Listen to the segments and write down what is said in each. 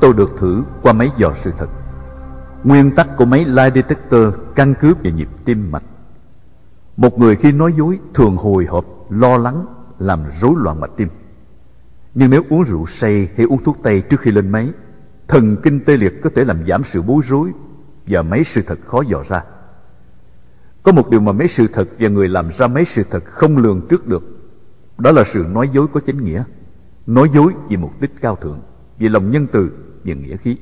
tôi được thử qua máy dò sự thật. Nguyên tắc của máy lie detector căn cứ về nhịp tim mạch. Một người khi nói dối thường hồi hộp, lo lắng, làm rối loạn mạch tim. Nhưng nếu uống rượu say hay uống thuốc tây trước khi lên máy, thần kinh tê liệt có thể làm giảm sự bối rối và mấy sự thật khó dò ra. Có một điều mà mấy sự thật và người làm ra mấy sự thật không lường trước được. Đó là sự nói dối có chánh nghĩa. Nói dối vì mục đích cao thượng, vì lòng nhân từ, và nghĩa khí.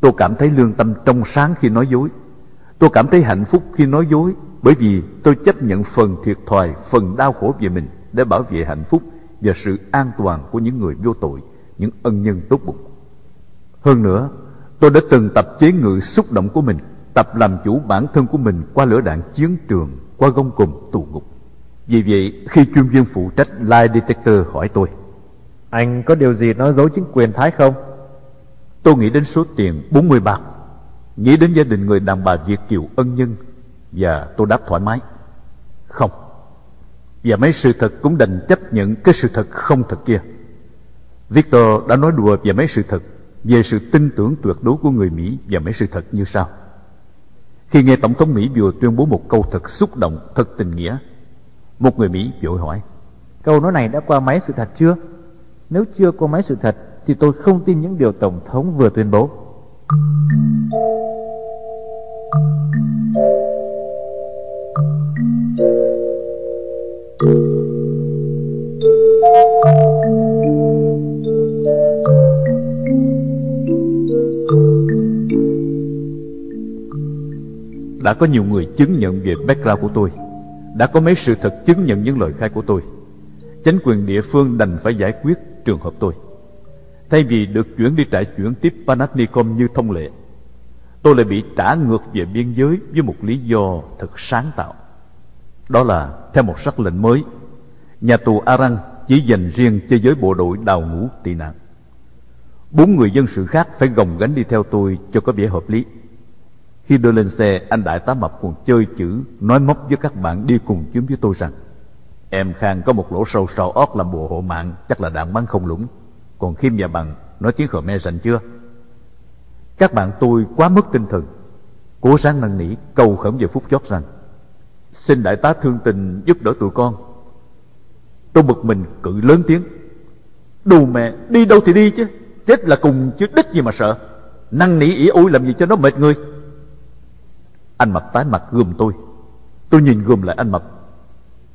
Tôi cảm thấy lương tâm trong sáng khi nói dối. Tôi cảm thấy hạnh phúc khi nói dối bởi vì tôi chấp nhận phần thiệt thòi, phần đau khổ về mình để bảo vệ hạnh phúc và sự an toàn của những người vô tội, những ân nhân tốt bụng. Hơn nữa, tôi đã từng tập chế ngự xúc động của mình, tập làm chủ bản thân của mình qua lửa đạn chiến trường, qua gông cùng tù ngục. Vì vậy, khi chuyên viên phụ trách lie detector hỏi tôi, Anh có điều gì nói dối chính quyền Thái không? Tôi nghĩ đến số tiền 40 bạc, nghĩ đến gia đình người đàn bà Việt Kiều ân nhân và tôi đáp thoải mái. Không. Và mấy sự thật cũng đành chấp nhận cái sự thật không thật kia. Victor đã nói đùa về mấy sự thật, về sự tin tưởng tuyệt đối của người Mỹ và mấy sự thật như sau. Khi nghe Tổng thống Mỹ vừa tuyên bố một câu thật xúc động, thật tình nghĩa, một người Mỹ vội hỏi. Câu nói này đã qua máy sự thật chưa? Nếu chưa qua máy sự thật thì tôi không tin những điều Tổng thống vừa tuyên bố. Đã có nhiều người chứng nhận về background của tôi. Đã có mấy sự thật chứng nhận những lời khai của tôi. Chính quyền địa phương đành phải giải quyết trường hợp tôi. Thay vì được chuyển đi trại chuyển tiếp panatnikom như thông lệ Tôi lại bị trả ngược về biên giới với một lý do thật sáng tạo. Đó là theo một sắc lệnh mới Nhà tù Arang chỉ dành riêng cho giới bộ đội đào ngũ tị nạn. Bốn người dân sự khác phải gồng gánh đi theo tôi cho có vẻ hợp lý. Khi đưa lên xe, anh Đại tá Mập còn chơi chữ Nói móc với các bạn đi cùng chuyến với tôi rằng Em Khang có một lỗ sâu sau ót làm bùa hộ mạng Chắc là đạn bắn không lũng. Còn Khiêm và Bằng nói tiếng Khmer rành chưa? Các bạn tôi quá mất tinh thần. Cố sáng năn nỉ, cầu khẩn về phút chót rằng, Xin đại tá thương tình giúp đỡ tụi con. Tôi bực mình, cự lớn tiếng, Đù mẹ, đi đâu thì đi chứ? Chết là cùng chứ đích gì mà sợ. Năn nỉ ỉ ôi làm gì cho nó mệt người. Anh Mập tái mặt gườm tôi. Tôi nhìn gườm lại anh Mập.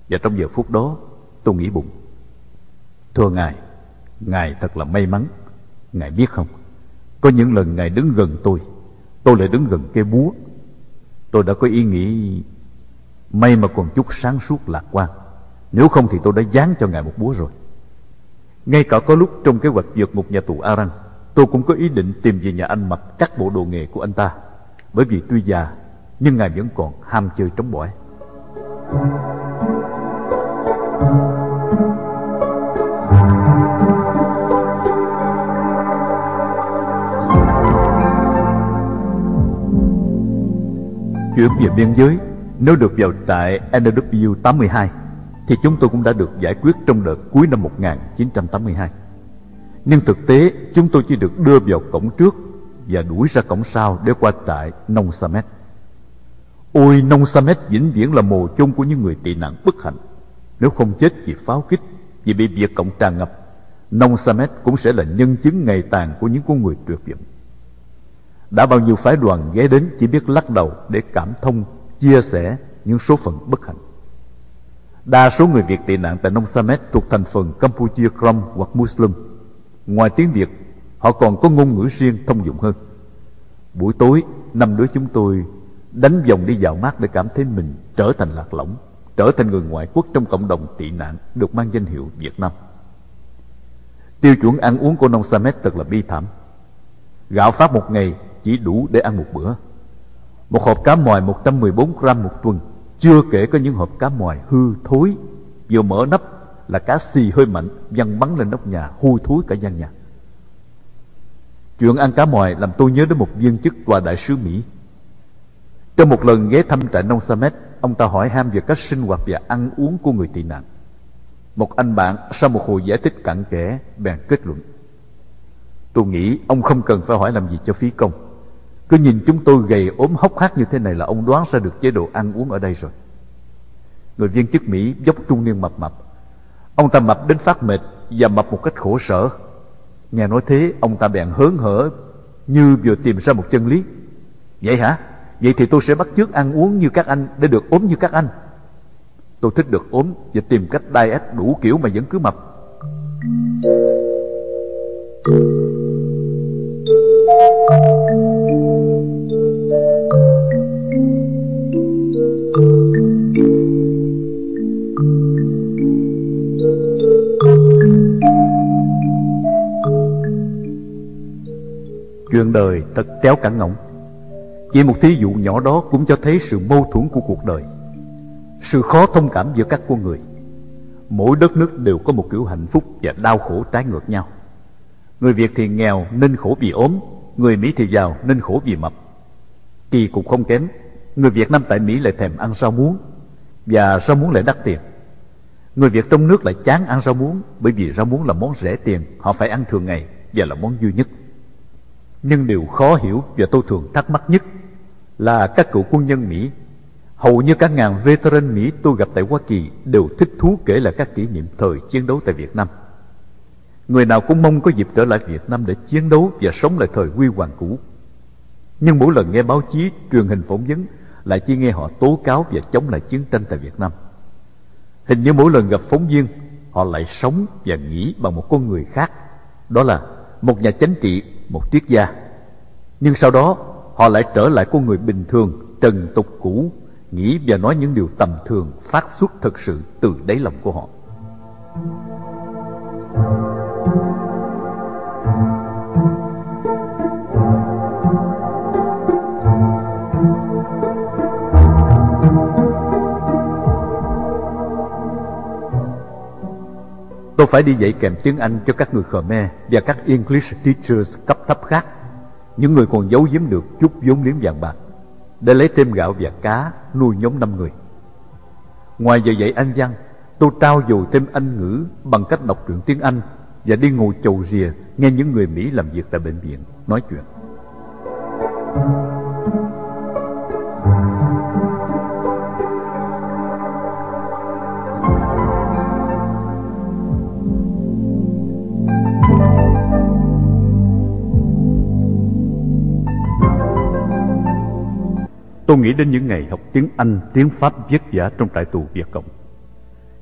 Và trong giờ phút đó, tôi nghĩ bụng. Thưa Ngài Ngài thật là may mắn. Ngài biết không? Có những lần Ngài đứng gần tôi Tôi lại đứng gần cây búa. Tôi đã có ý nghĩ, May mà còn chút sáng suốt lạc quan. Nếu không thì tôi đã dán cho Ngài một búa rồi. Ngay cả có lúc trong kế hoạch vượt một nhà tù Aran Tôi cũng có ý định tìm về nhà anh mặc các bộ đồ nghề của anh ta. Bởi vì tuy già, Nhưng Ngài vẫn còn ham chơi trống bỏi. Chuyển về biên giới Nếu được vào trại NW 82 Thì chúng tôi cũng đã được giải quyết trong đợt cuối năm 1982 Nhưng thực tế, chúng tôi chỉ được đưa vào cổng trước Và đuổi ra cổng sau để qua trại Nông Samet. Ôi, Nông Samet vĩnh viễn là mồ chôn của những người tị nạn bất hạnh. Nếu không chết vì pháo kích, Vì bị Việt Cộng tràn ngập, Nông Samet cũng sẽ là nhân chứng ngày tàn của những con người tuyệt vọng đã bao nhiêu phái đoàn ghé đến chỉ biết lắc đầu để cảm thông, chia sẻ những số phận bất hạnh. Đa số người Việt tị nạn tại Nông Samet thuộc thành phần Campuchia Krom hoặc Muslim. Ngoài tiếng Việt, họ còn có ngôn ngữ riêng thông dụng hơn. Buổi tối, năm đứa chúng tôi đánh vòng đi dạo mát để cảm thấy mình trở thành lạc lõng, trở thành người ngoại quốc trong cộng đồng tị nạn được mang danh hiệu Việt Nam. Tiêu chuẩn ăn uống của Nông Samet thật là bi thảm. Gạo phát một ngày chỉ đủ để ăn một bữa. Một hộp cá mòi 114 gram một tuần, chưa kể có những hộp cá mòi hư thối, vừa mở nắp là cá xì hơi mạnh văng bắn lên nóc nhà, hôi thối cả gian nhà. Chuyện ăn cá mòi làm tôi nhớ đến một viên chức tòa đại sứ Mỹ. Trong một lần ghé thăm trại nông Samet, ông ta hỏi ham về cách sinh hoạt và ăn uống của người tị nạn. Một anh bạn sau một hồi giải thích cặn kẽ bèn kết luận. Tôi nghĩ ông không cần phải hỏi làm gì cho phí công. Cứ nhìn chúng tôi gầy ốm hốc hác như thế này là ông đoán ra được chế độ ăn uống ở đây rồi. Người viên chức Mỹ dốc trung niên mập mập. Ông ta mập đến phát mệt và mập một cách khổ sở. Nghe nói thế, ông ta bèn hớn hở như vừa tìm ra một chân lý. Vậy hả? Vậy thì tôi sẽ bắt chước ăn uống như các anh để được ốm như các anh. Tôi thích được ốm và tìm cách diet đủ kiểu mà vẫn cứ mập. Chuyện đời thật kéo cả ngỗng Chỉ một thí dụ nhỏ đó cũng cho thấy sự mâu thuẫn của cuộc đời. Sự khó thông cảm giữa các con người. Mỗi đất nước đều có một kiểu hạnh phúc và đau khổ trái ngược nhau. Người Việt thì nghèo nên khổ vì ốm, Người Mỹ thì giàu nên khổ vì mập. Kỳ cũng không kém, Người Việt Nam tại Mỹ lại thèm ăn rau muống Và rau muống lại đắt tiền. Người Việt trong nước lại chán ăn rau muống Bởi vì rau muống là món rẻ tiền, Họ phải ăn thường ngày Và là món duy nhất. Nhưng điều khó hiểu và tôi thường thắc mắc nhất Là các cựu quân nhân Mỹ Hầu như cả ngàn veteran Mỹ tôi gặp tại Hoa Kỳ Đều thích thú kể lại các kỷ niệm thời chiến đấu tại Việt Nam Người nào cũng mong có dịp trở lại Việt Nam để chiến đấu và sống lại thời huy hoàng cũ. Nhưng mỗi lần nghe báo chí, truyền hình phỏng vấn lại chỉ nghe họ tố cáo và chống lại chiến tranh tại Việt Nam. Hình như mỗi lần gặp phóng viên, họ lại sống và nghĩ bằng một con người khác. Đó là một nhà chính trị, một triết gia. Nhưng sau đó, họ lại trở lại con người bình thường, trần tục cũ, nghĩ và nói những điều tầm thường phát xuất thực sự từ đáy lòng của họ. Tôi phải đi dạy kèm tiếng Anh cho các người Khmer và các English teachers cấp thấp khác, những người còn giấu giếm được chút vốn liếng vàng bạc, để lấy thêm gạo và cá nuôi nhóm năm người. Ngoài giờ dạy Anh văn, tôi trao dồi thêm Anh ngữ bằng cách đọc truyện tiếng Anh và đi ngồi chầu rìa nghe những người Mỹ làm việc tại bệnh viện nói chuyện. Tôi nghĩ đến những ngày học tiếng Anh, tiếng Pháp vất vả trong trại tù Việt Cộng.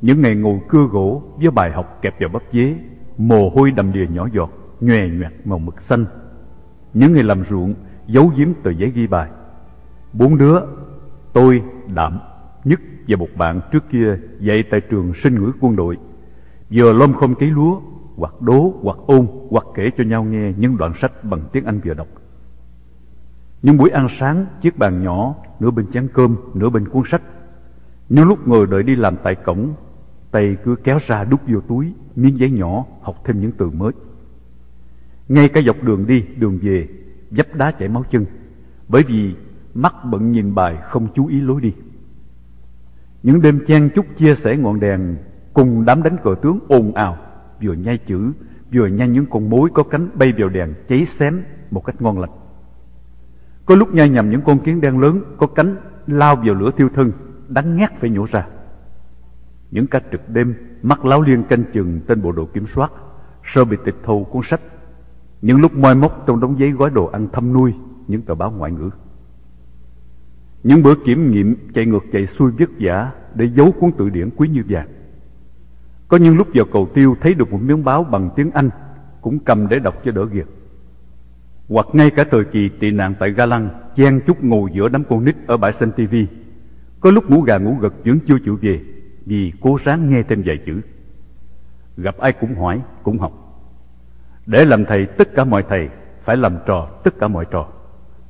Những ngày ngồi cưa gỗ với bài học kẹp vào bắp dế, mồ hôi đầm đìa nhỏ giọt, nhòe nhoẹt màu mực xanh. Những ngày làm ruộng, giấu giếm tờ giấy ghi bài. Bốn đứa, tôi, Đạm, Nhất và một bạn trước kia dạy tại trường sinh ngữ quân đội. Vừa lom khom cấy lúa, hoặc đố, hoặc ôn, hoặc kể cho nhau nghe những đoạn sách bằng tiếng Anh vừa đọc. Những buổi ăn sáng, chiếc bàn nhỏ, nửa bên chén cơm, nửa bên cuốn sách. Những lúc ngồi đợi đi làm tại cổng, tay cứ kéo ra đút vô túi, miếng giấy nhỏ, học thêm những từ mới. Ngay cả dọc đường đi, đường về, dấp đá chảy máu chân, bởi vì mắt bận nhìn bài không chú ý lối đi. Những đêm chen chúc chia sẻ ngọn đèn cùng đám đánh cờ tướng ồn ào, vừa nhai chữ, vừa nhai những con mối có cánh bay vào đèn cháy xém một cách ngon lành. Có lúc nhai nhầm những con kiến đen lớn có cánh lao vào lửa thiêu thân, Đánh ngát phải nhổ ra. Những ca trực đêm, mắt láo liên canh chừng tên bộ đội kiểm soát, sợ bị tịch thu cuốn sách. Những lúc moi móc trong đống giấy gói đồ ăn thăm nuôi, những tờ báo ngoại ngữ. Những bữa kiểm nghiệm chạy ngược chạy xuôi vất vả để giấu cuốn tự điển quý như vàng. Có những lúc vào cầu tiêu thấy được một miếng báo bằng tiếng Anh, cũng cầm để đọc cho đỡ việc hoặc ngay cả thời kỳ tị nạn tại Ga Lăng, chen chúc ngồi giữa đám con nít ở bãi xem TV. Có lúc ngủ gà ngủ gật vẫn chưa chịu về, vì cố sáng nghe thêm vài chữ. Gặp ai cũng hỏi, cũng học. Để làm thầy tất cả mọi thầy, phải làm trò tất cả mọi trò.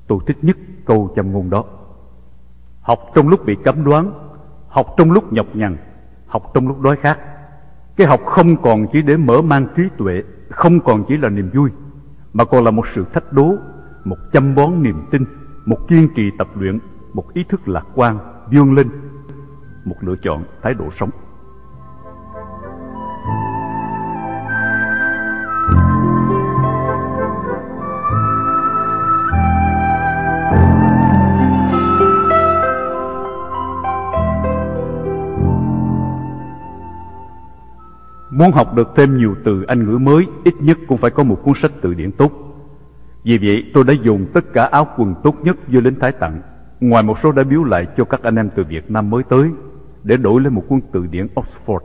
Tôi thích nhất câu châm ngôn đó. Học trong lúc bị cấm đoán, học trong lúc nhọc nhằn, học trong lúc đói khát. Cái học không còn chỉ để mở mang trí tuệ, không còn chỉ là niềm vui, mà còn là một sự thách đố, một chăm bón niềm tin, một kiên trì tập luyện, một ý thức lạc quan, vươn lên, một lựa chọn thái độ sống. Muốn học được thêm nhiều từ Anh ngữ mới, ít nhất cũng phải có một cuốn sách từ điển tốt. Vì vậy, tôi đã dùng tất cả áo quần tốt nhất do lính Thái tặng, ngoài một số đã biếu lại cho các anh em từ Việt Nam mới tới, để đổi lấy một cuốn từ điển Oxford.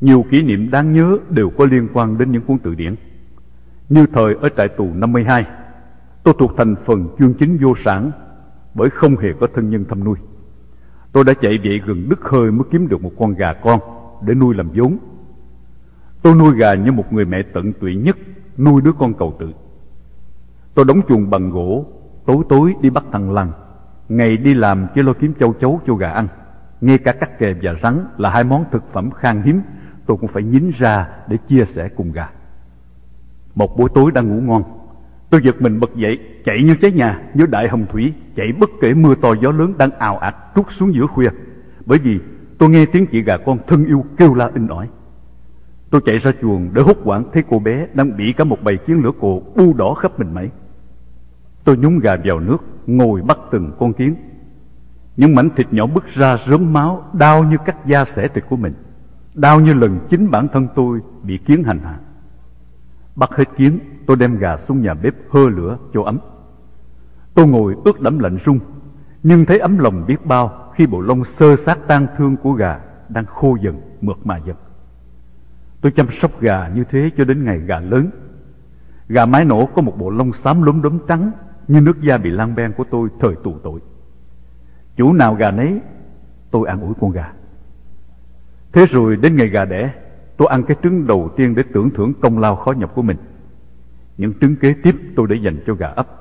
Nhiều kỷ niệm đáng nhớ đều có liên quan đến những cuốn từ điển. Như thời ở trại tù 52, tôi thuộc thành phần chuyên chính vô sản bởi không hề có thân nhân thăm nuôi. Tôi đã chạy vậy gần đứt hơi mới kiếm được một con gà con để nuôi làm vốn. Tôi nuôi gà như một người mẹ tận tụy nhất nuôi đứa con cầu tự. Tôi đóng chuồng bằng gỗ, tối tối đi bắt thằng lằn, ngày đi làm chỉ lo kiếm châu chấu cho gà ăn. Ngay cả cắt kè và rắn là hai món thực phẩm khan hiếm, tôi cũng phải nhín ra để chia sẻ cùng gà. Một buổi tối đang ngủ ngon, tôi giật mình bật dậy, chạy như cháy nhà, như đại hồng thủy, chạy bất kể mưa to gió lớn đang ào ạt trút xuống giữa khuya. Bởi vì tôi nghe tiếng chị gà con thân yêu kêu la in ỏi. Tôi chạy ra chuồng để hút quảng thấy cô bé đang bị cả một bầy kiến lửa cổ bu đỏ khắp mình mẩy. Tôi nhúng gà vào nước, ngồi bắt từng con kiến. Những mảnh thịt nhỏ bứt ra rớm máu, đau như cắt da xẻ thịt của mình. Đau như lần chính bản thân tôi bị kiến hành hạ. Bắt hết kiến, tôi đem gà xuống nhà bếp hơ lửa cho ấm. Tôi ngồi ướt đẫm lạnh rung, nhưng thấy ấm lòng biết bao khi bộ lông sơ sát tan thương của gà đang khô dần, mượt mà dần. Tôi chăm sóc gà như thế cho đến ngày gà lớn. Gà mái nổ có một bộ lông xám lốm đốm trắng như nước da bị lang ben của tôi thời tù tội. Chủ nào gà nấy, tôi ăn ủi con gà. Thế rồi đến ngày gà đẻ, tôi ăn cái trứng đầu tiên để tưởng thưởng công lao khó nhọc của mình. Những trứng kế tiếp tôi để dành cho gà ấp.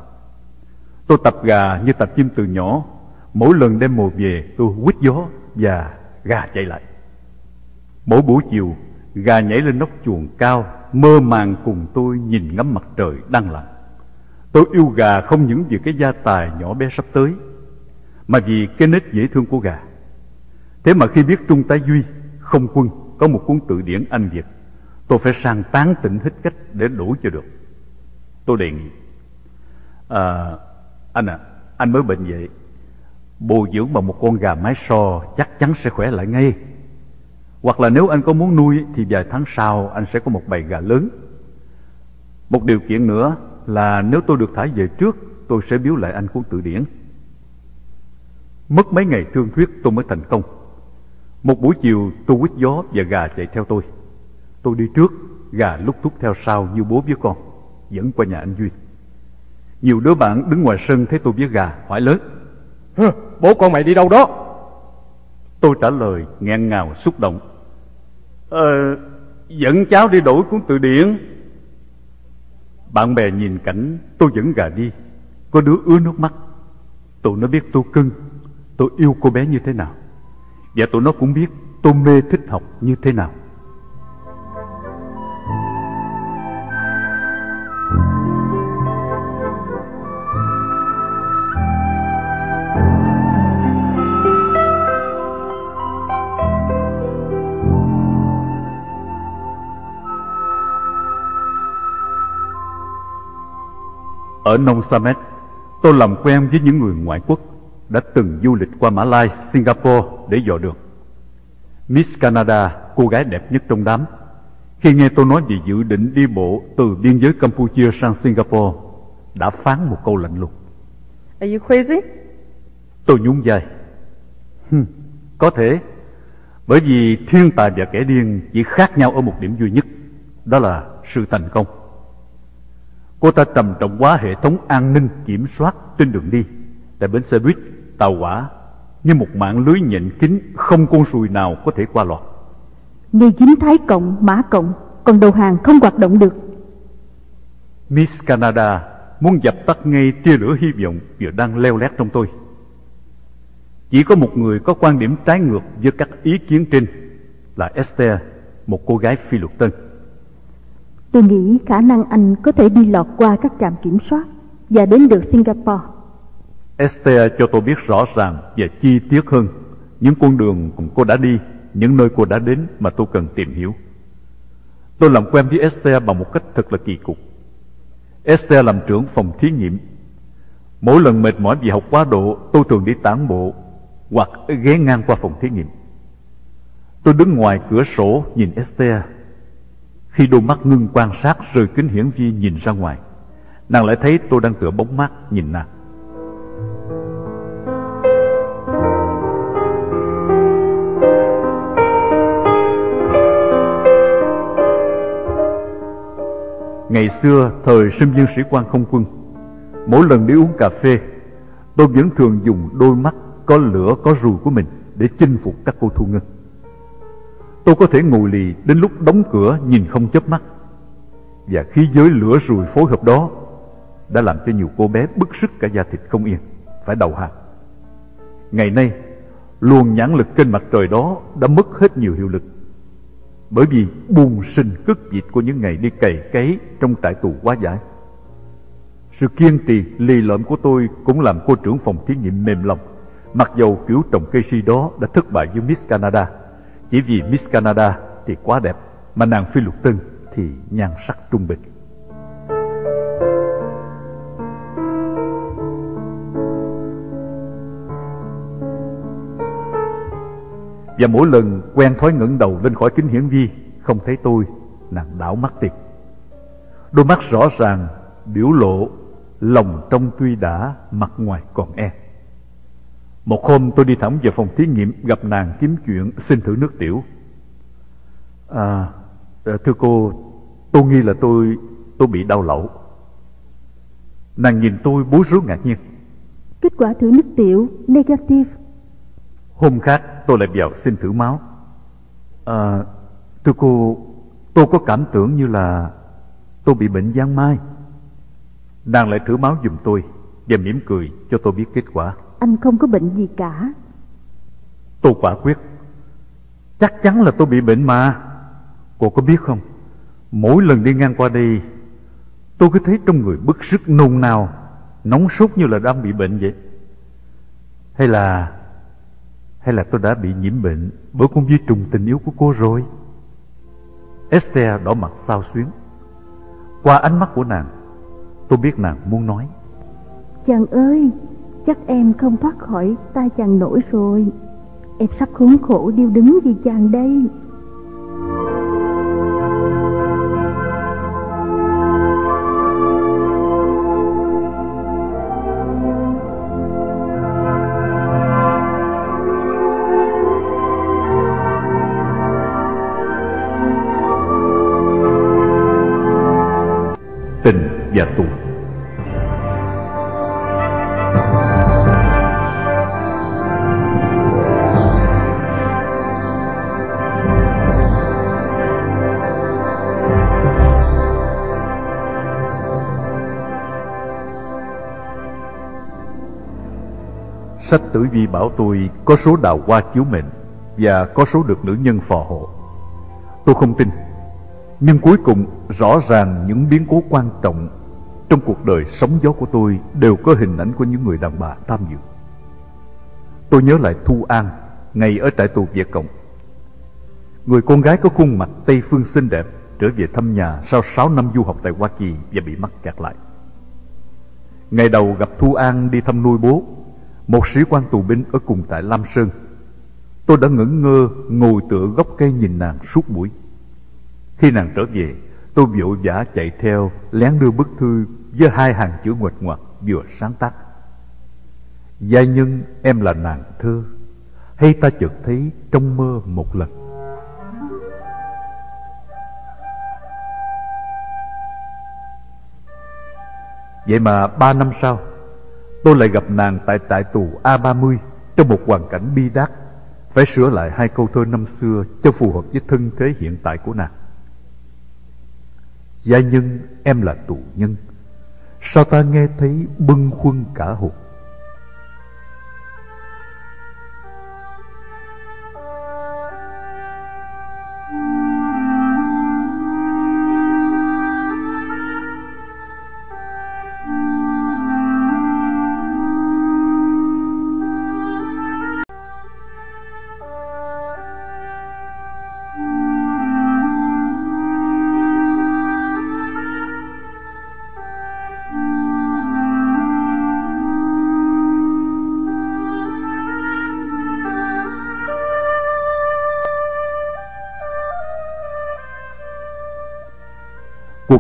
Tôi tập gà như tập chim từ nhỏ. Mỗi lần đem mồi về tôi quýt gió và gà chạy lại. Mỗi buổi chiều, gà nhảy lên nóc chuồng cao, mơ màng cùng tôi nhìn ngắm mặt trời đang lặn. Tôi yêu gà không những vì cái gia tài nhỏ bé sắp tới, mà vì cái nết dễ thương của gà. Thế mà khi biết Trung tá Duy, không quân, có một cuốn tự điển Anh Việt, tôi phải sang tán tỉnh hết cách để đủ cho được. Tôi đề nghị, à, anh à, anh mới bệnh vậy, Bù dưỡng bằng một con gà mái so chắc chắn sẽ khỏe lại ngay. Hoặc là nếu anh có muốn nuôi thì vài tháng sau anh sẽ có một bầy gà lớn. Một điều kiện nữa là nếu tôi được thả về trước, tôi sẽ biếu lại anh cuốn tự điển. Mất mấy ngày thương thuyết tôi mới thành công. Một buổi chiều tôi quýt gió và gà chạy theo tôi. Tôi đi trước, gà lúc thúc theo sau như bố với con, dẫn qua nhà anh Duy. Nhiều đứa bạn đứng ngoài sân thấy tôi với gà, hỏi lớn. Bố con mày đi đâu đó? Tôi trả lời nghẹn ngào xúc động. Ờ, dẫn cháu đi đổi cuốn từ điển. Bạn bè nhìn cảnh tôi dẫn gà đi, có đứa ứa nước mắt. Tụi nó biết tôi cưng, tôi yêu cô bé như thế nào. Và tụi nó cũng biết tôi mê thích học như thế nào. Ở Nông Samet, tôi làm quen với những người ngoại quốc đã từng du lịch qua Mã Lai, Singapore để dò đường. Miss Canada, cô gái đẹp nhất trong đám, khi nghe tôi nói về dự định đi bộ từ biên giới Campuchia sang Singapore, đã phán một câu lạnh lùng. Are you crazy? Tôi nhún vai. Hừm, có thể, bởi vì thiên tài và kẻ điên chỉ khác nhau ở một điểm duy nhất, đó là sự thành công. Cô ta trầm trọng quá hệ thống an ninh kiểm soát trên đường đi. Tại bến xe buýt, tàu hỏa Như một mạng lưới nhện kín Không con sùi nào có thể qua lọt. Ngay dính Thái Cộng, Mã Cộng Còn đầu hàng không hoạt động được. Miss Canada muốn dập tắt ngay tia lửa hy vọng Vừa đang leo lét trong tôi. Chỉ có một người có quan điểm trái ngược Với các ý kiến trên Là Esther, một cô gái phi luật tân Tôi nghĩ khả năng anh có thể đi lọt qua các trạm kiểm soát và đến được Singapore. Esther cho tôi biết rõ ràng và chi tiết hơn những con đường cô đã đi, những nơi cô đã đến mà tôi cần tìm hiểu. Tôi làm quen với Esther bằng một cách thật là kỳ cục. Esther làm trưởng phòng thí nghiệm. Mỗi lần mệt mỏi vì học quá độ, tôi thường đi tản bộ hoặc ghé ngang qua phòng thí nghiệm. Tôi đứng ngoài cửa sổ nhìn Esther. Khi đôi mắt ngưng quan sát rơi kính hiển vi nhìn ra ngoài, nàng lại thấy tôi đang tựa bóng mát nhìn nàng. Ngày xưa, thời sinh viên sĩ quan không quân, mỗi lần đi uống cà phê, tôi vẫn thường dùng đôi mắt có lửa có rùi của mình để chinh phục các cô thu ngân. Tôi có thể ngồi lì đến lúc đóng cửa nhìn không chớp mắt. Và khí giới lửa rùi phối hợp đó đã làm cho nhiều cô bé bức sức cả da thịt không yên, phải đầu hàng. Ngày nay, luồng nhãn lực trên mặt trời đó đã mất hết nhiều hiệu lực. Bởi vì buồn sinh cất diệt của những ngày đi cày cấy trong trại tù quá giải. Sự kiên trì lì lợm của tôi cũng làm cô trưởng phòng thí nghiệm mềm lòng. Mặc dầu kiểu trồng cây si đó đã thất bại với Miss Canada, chỉ vì Miss Canada thì quá đẹp, mà nàng phi lục tân thì nhan sắc trung bình. Và mỗi lần quen thói ngẩng đầu lên khỏi kính hiển vi Không thấy tôi Nàng đảo mắt tiệt Đôi mắt rõ ràng Biểu lộ Lòng trong tuy đã Mặt ngoài còn e một hôm tôi đi thẳng về phòng thí nghiệm Gặp nàng kiếm chuyện xin thử nước tiểu. À ờ, Thưa cô Tôi nghi là tôi Tôi bị đau lậu Nàng nhìn tôi bối rối ngạc nhiên. Kết quả thử nước tiểu negative. Hôm khác tôi lại vào xin thử máu. À, Thưa cô Tôi có cảm tưởng như là Tôi bị bệnh giang mai. Nàng lại thử máu giùm tôi Và mỉm cười cho tôi biết kết quả Anh không có bệnh gì cả. Tôi quả quyết. Chắc chắn là tôi bị bệnh mà. Cô có biết không? Mỗi lần đi ngang qua đây Tôi cứ thấy trong người bức sức nôn nao Nóng sốt như là đang bị bệnh vậy. Hay là hay là tôi đã bị nhiễm bệnh Bởi con vi trùng tình yêu của cô rồi? Esther đỏ mặt sao xuyến. Qua ánh mắt của nàng Tôi biết nàng muốn nói. Chàng ơi Chắc em không thoát khỏi tay chàng nổi rồi. Em sắp khốn khổ điêu đứng vì chàng đây. Tình và tu Sách tử vi bảo tôi có số đào hoa chiếu mệnh và có số được nữ nhân phò hộ. Tôi không tin nhưng cuối cùng rõ ràng những biến cố quan trọng trong cuộc đời sóng gió của tôi đều có hình ảnh của những người đàn bà tham dự. Tôi nhớ lại Thu An, ngày ở trại tù Việt Cộng. Người con gái có khuôn mặt Tây Phương xinh đẹp trở về thăm nhà sau 6 năm du học tại Hoa Kỳ và bị mắc kẹt lại. Ngày đầu gặp Thu An đi thăm nuôi bố, một sĩ quan tù binh ở cùng tại Lam Sơn. Tôi đã ngẩn ngơ ngồi tựa gốc cây nhìn nàng suốt buổi. Khi nàng trở về, tôi vội vã chạy theo, lén đưa bức thư với hai hàng chữ ngoạch ngoạc vừa sáng tác. Gia nhân em là nàng thơ, hay ta chợt thấy trong mơ một lần. Vậy mà ba năm sau, tôi lại gặp nàng tại trại tù A30 trong một hoàn cảnh bi đát, phải sửa lại hai câu thơ năm xưa cho phù hợp với thân thế hiện tại của nàng. Gia nhân em là tù nhân Sao ta nghe thấy bưng khuâng cả hồn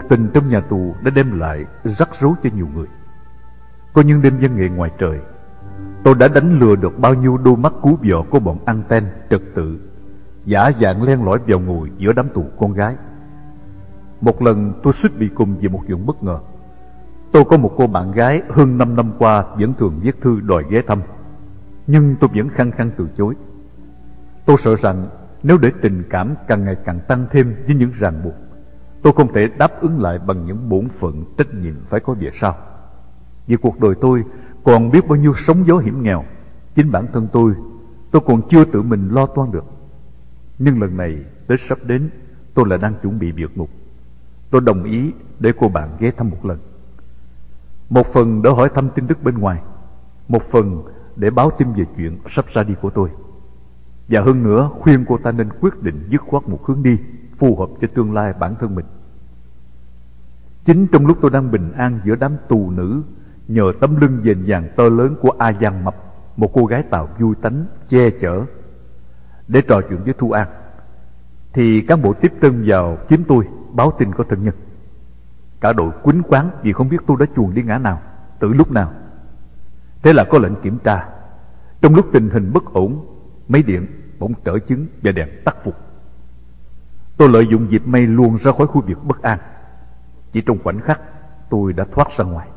tình trong nhà tù đã đem lại rắc rối cho nhiều người. Có những đêm văn nghệ ngoài trời, tôi đã đánh lừa được bao nhiêu đôi mắt cú vợ của bọn ăn ten trật tự, giả dạng len lỏi vào ngồi giữa đám tù con gái. Một lần tôi suýt bị cùng vì một chuyện bất ngờ. Tôi có một cô bạn gái hơn 5 năm qua vẫn thường viết thư đòi ghé thăm. Nhưng tôi vẫn khăng khăng từ chối. Tôi sợ rằng nếu để tình cảm càng ngày càng tăng thêm với những ràng buộc, tôi không thể đáp ứng lại bằng những bổn phận trách nhiệm phải có về sau. Vì cuộc đời tôi còn biết bao nhiêu sóng gió hiểm nghèo, chính bản thân tôi, tôi còn chưa tự mình lo toan được. Nhưng lần này Tết sắp đến, tôi lại đang chuẩn bị vượt ngục. Tôi đồng ý để cô bạn ghé thăm một lần. Một phần để hỏi thăm tin tức bên ngoài, một phần để báo tin về chuyện sắp ra đi của tôi. Và hơn nữa khuyên cô ta nên quyết định dứt khoát một hướng đi phù hợp cho tương lai bản thân mình. Chính trong lúc tôi đang bình an giữa đám tù nữ nhờ tấm lưng dền dàng to lớn của A Giang Mập, một cô gái tàu vui tánh, che chở, để trò chuyện với Thu An, thì cán bộ tiếp tân vào kiếm tôi báo tin có thân nhân. Cả đội quýnh quán vì không biết tôi đã chuồn đi ngã nào, từ lúc nào. Thế là có lệnh kiểm tra. Trong lúc tình hình bất ổn, máy điện bỗng trở chứng và đèn tắt phục. Tôi lợi dụng dịp may luôn ra khỏi khu vực bất an. Chỉ trong khoảnh khắc, tôi đã thoát ra ngoài.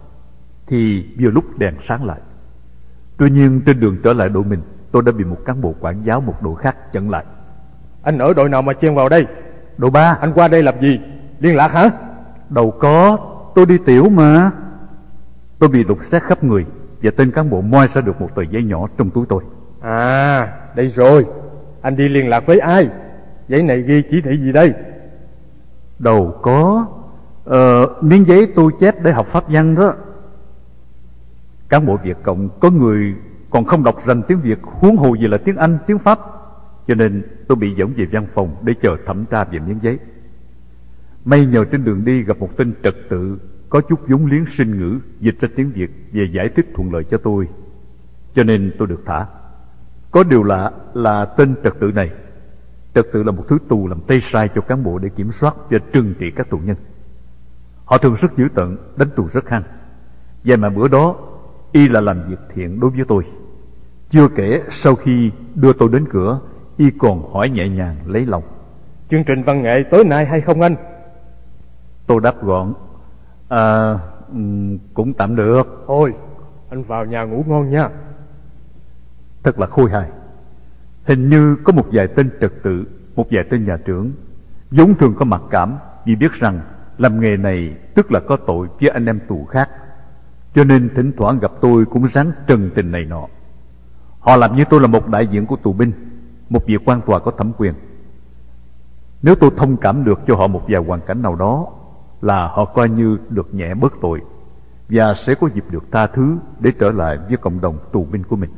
Thì vừa lúc đèn sáng lại. Tuy nhiên trên đường trở lại đội mình, tôi đã bị một cán bộ quản giáo một đội khác chặn lại. Anh ở đội nào mà chen vào đây Đội ba, Anh qua đây làm gì Liên lạc hả Đâu có, tôi đi tiểu mà. Tôi bị đục xét khắp người và tên cán bộ moi ra được một tờ giấy nhỏ trong túi tôi. À đây rồi Anh đi liên lạc với ai Giấy này ghi chỉ thị gì đây Đâu có, ờ, miếng giấy tôi chép để học pháp văn đó. Cán bộ Việt Cộng có người còn không đọc rành tiếng Việt huống hồ gì là tiếng Anh, tiếng Pháp. Cho nên tôi bị dẫn về văn phòng để chờ thẩm tra về miếng giấy. May nhờ trên đường đi gặp một tên trật tự có chút vốn liếng sinh ngữ dịch ra tiếng Việt về giải thích thuận lợi cho tôi. Cho nên tôi được thả. Có điều lạ là tên trật tự này Trật tự là một thứ tù làm tay sai cho cán bộ để kiểm soát và trừng trị các tù nhân. Họ thường rất dữ tợn, đánh tù rất hăng. Và mà bữa đó, y là làm việc thiện đối với tôi. Chưa kể sau khi đưa tôi đến cửa, y còn hỏi nhẹ nhàng lấy lòng. Chương trình văn nghệ tối nay hay không anh Tôi đáp gọn, à, ừm, cũng tạm được. Thôi anh vào nhà ngủ ngon nha Thật là khôi hài. Hình như có một vài tên trật tự, một vài tên nhà trưởng, vốn thường có mặc cảm vì biết rằng làm nghề này tức là có tội với anh em tù khác. Cho nên thỉnh thoảng gặp tôi cũng ráng trần tình này nọ. Họ làm như tôi là một đại diện của tù binh, một vị quan tòa có thẩm quyền. Nếu tôi thông cảm được cho họ một vài hoàn cảnh nào đó là họ coi như được nhẹ bớt tội và sẽ có dịp được tha thứ để trở lại với cộng đồng tù binh của mình.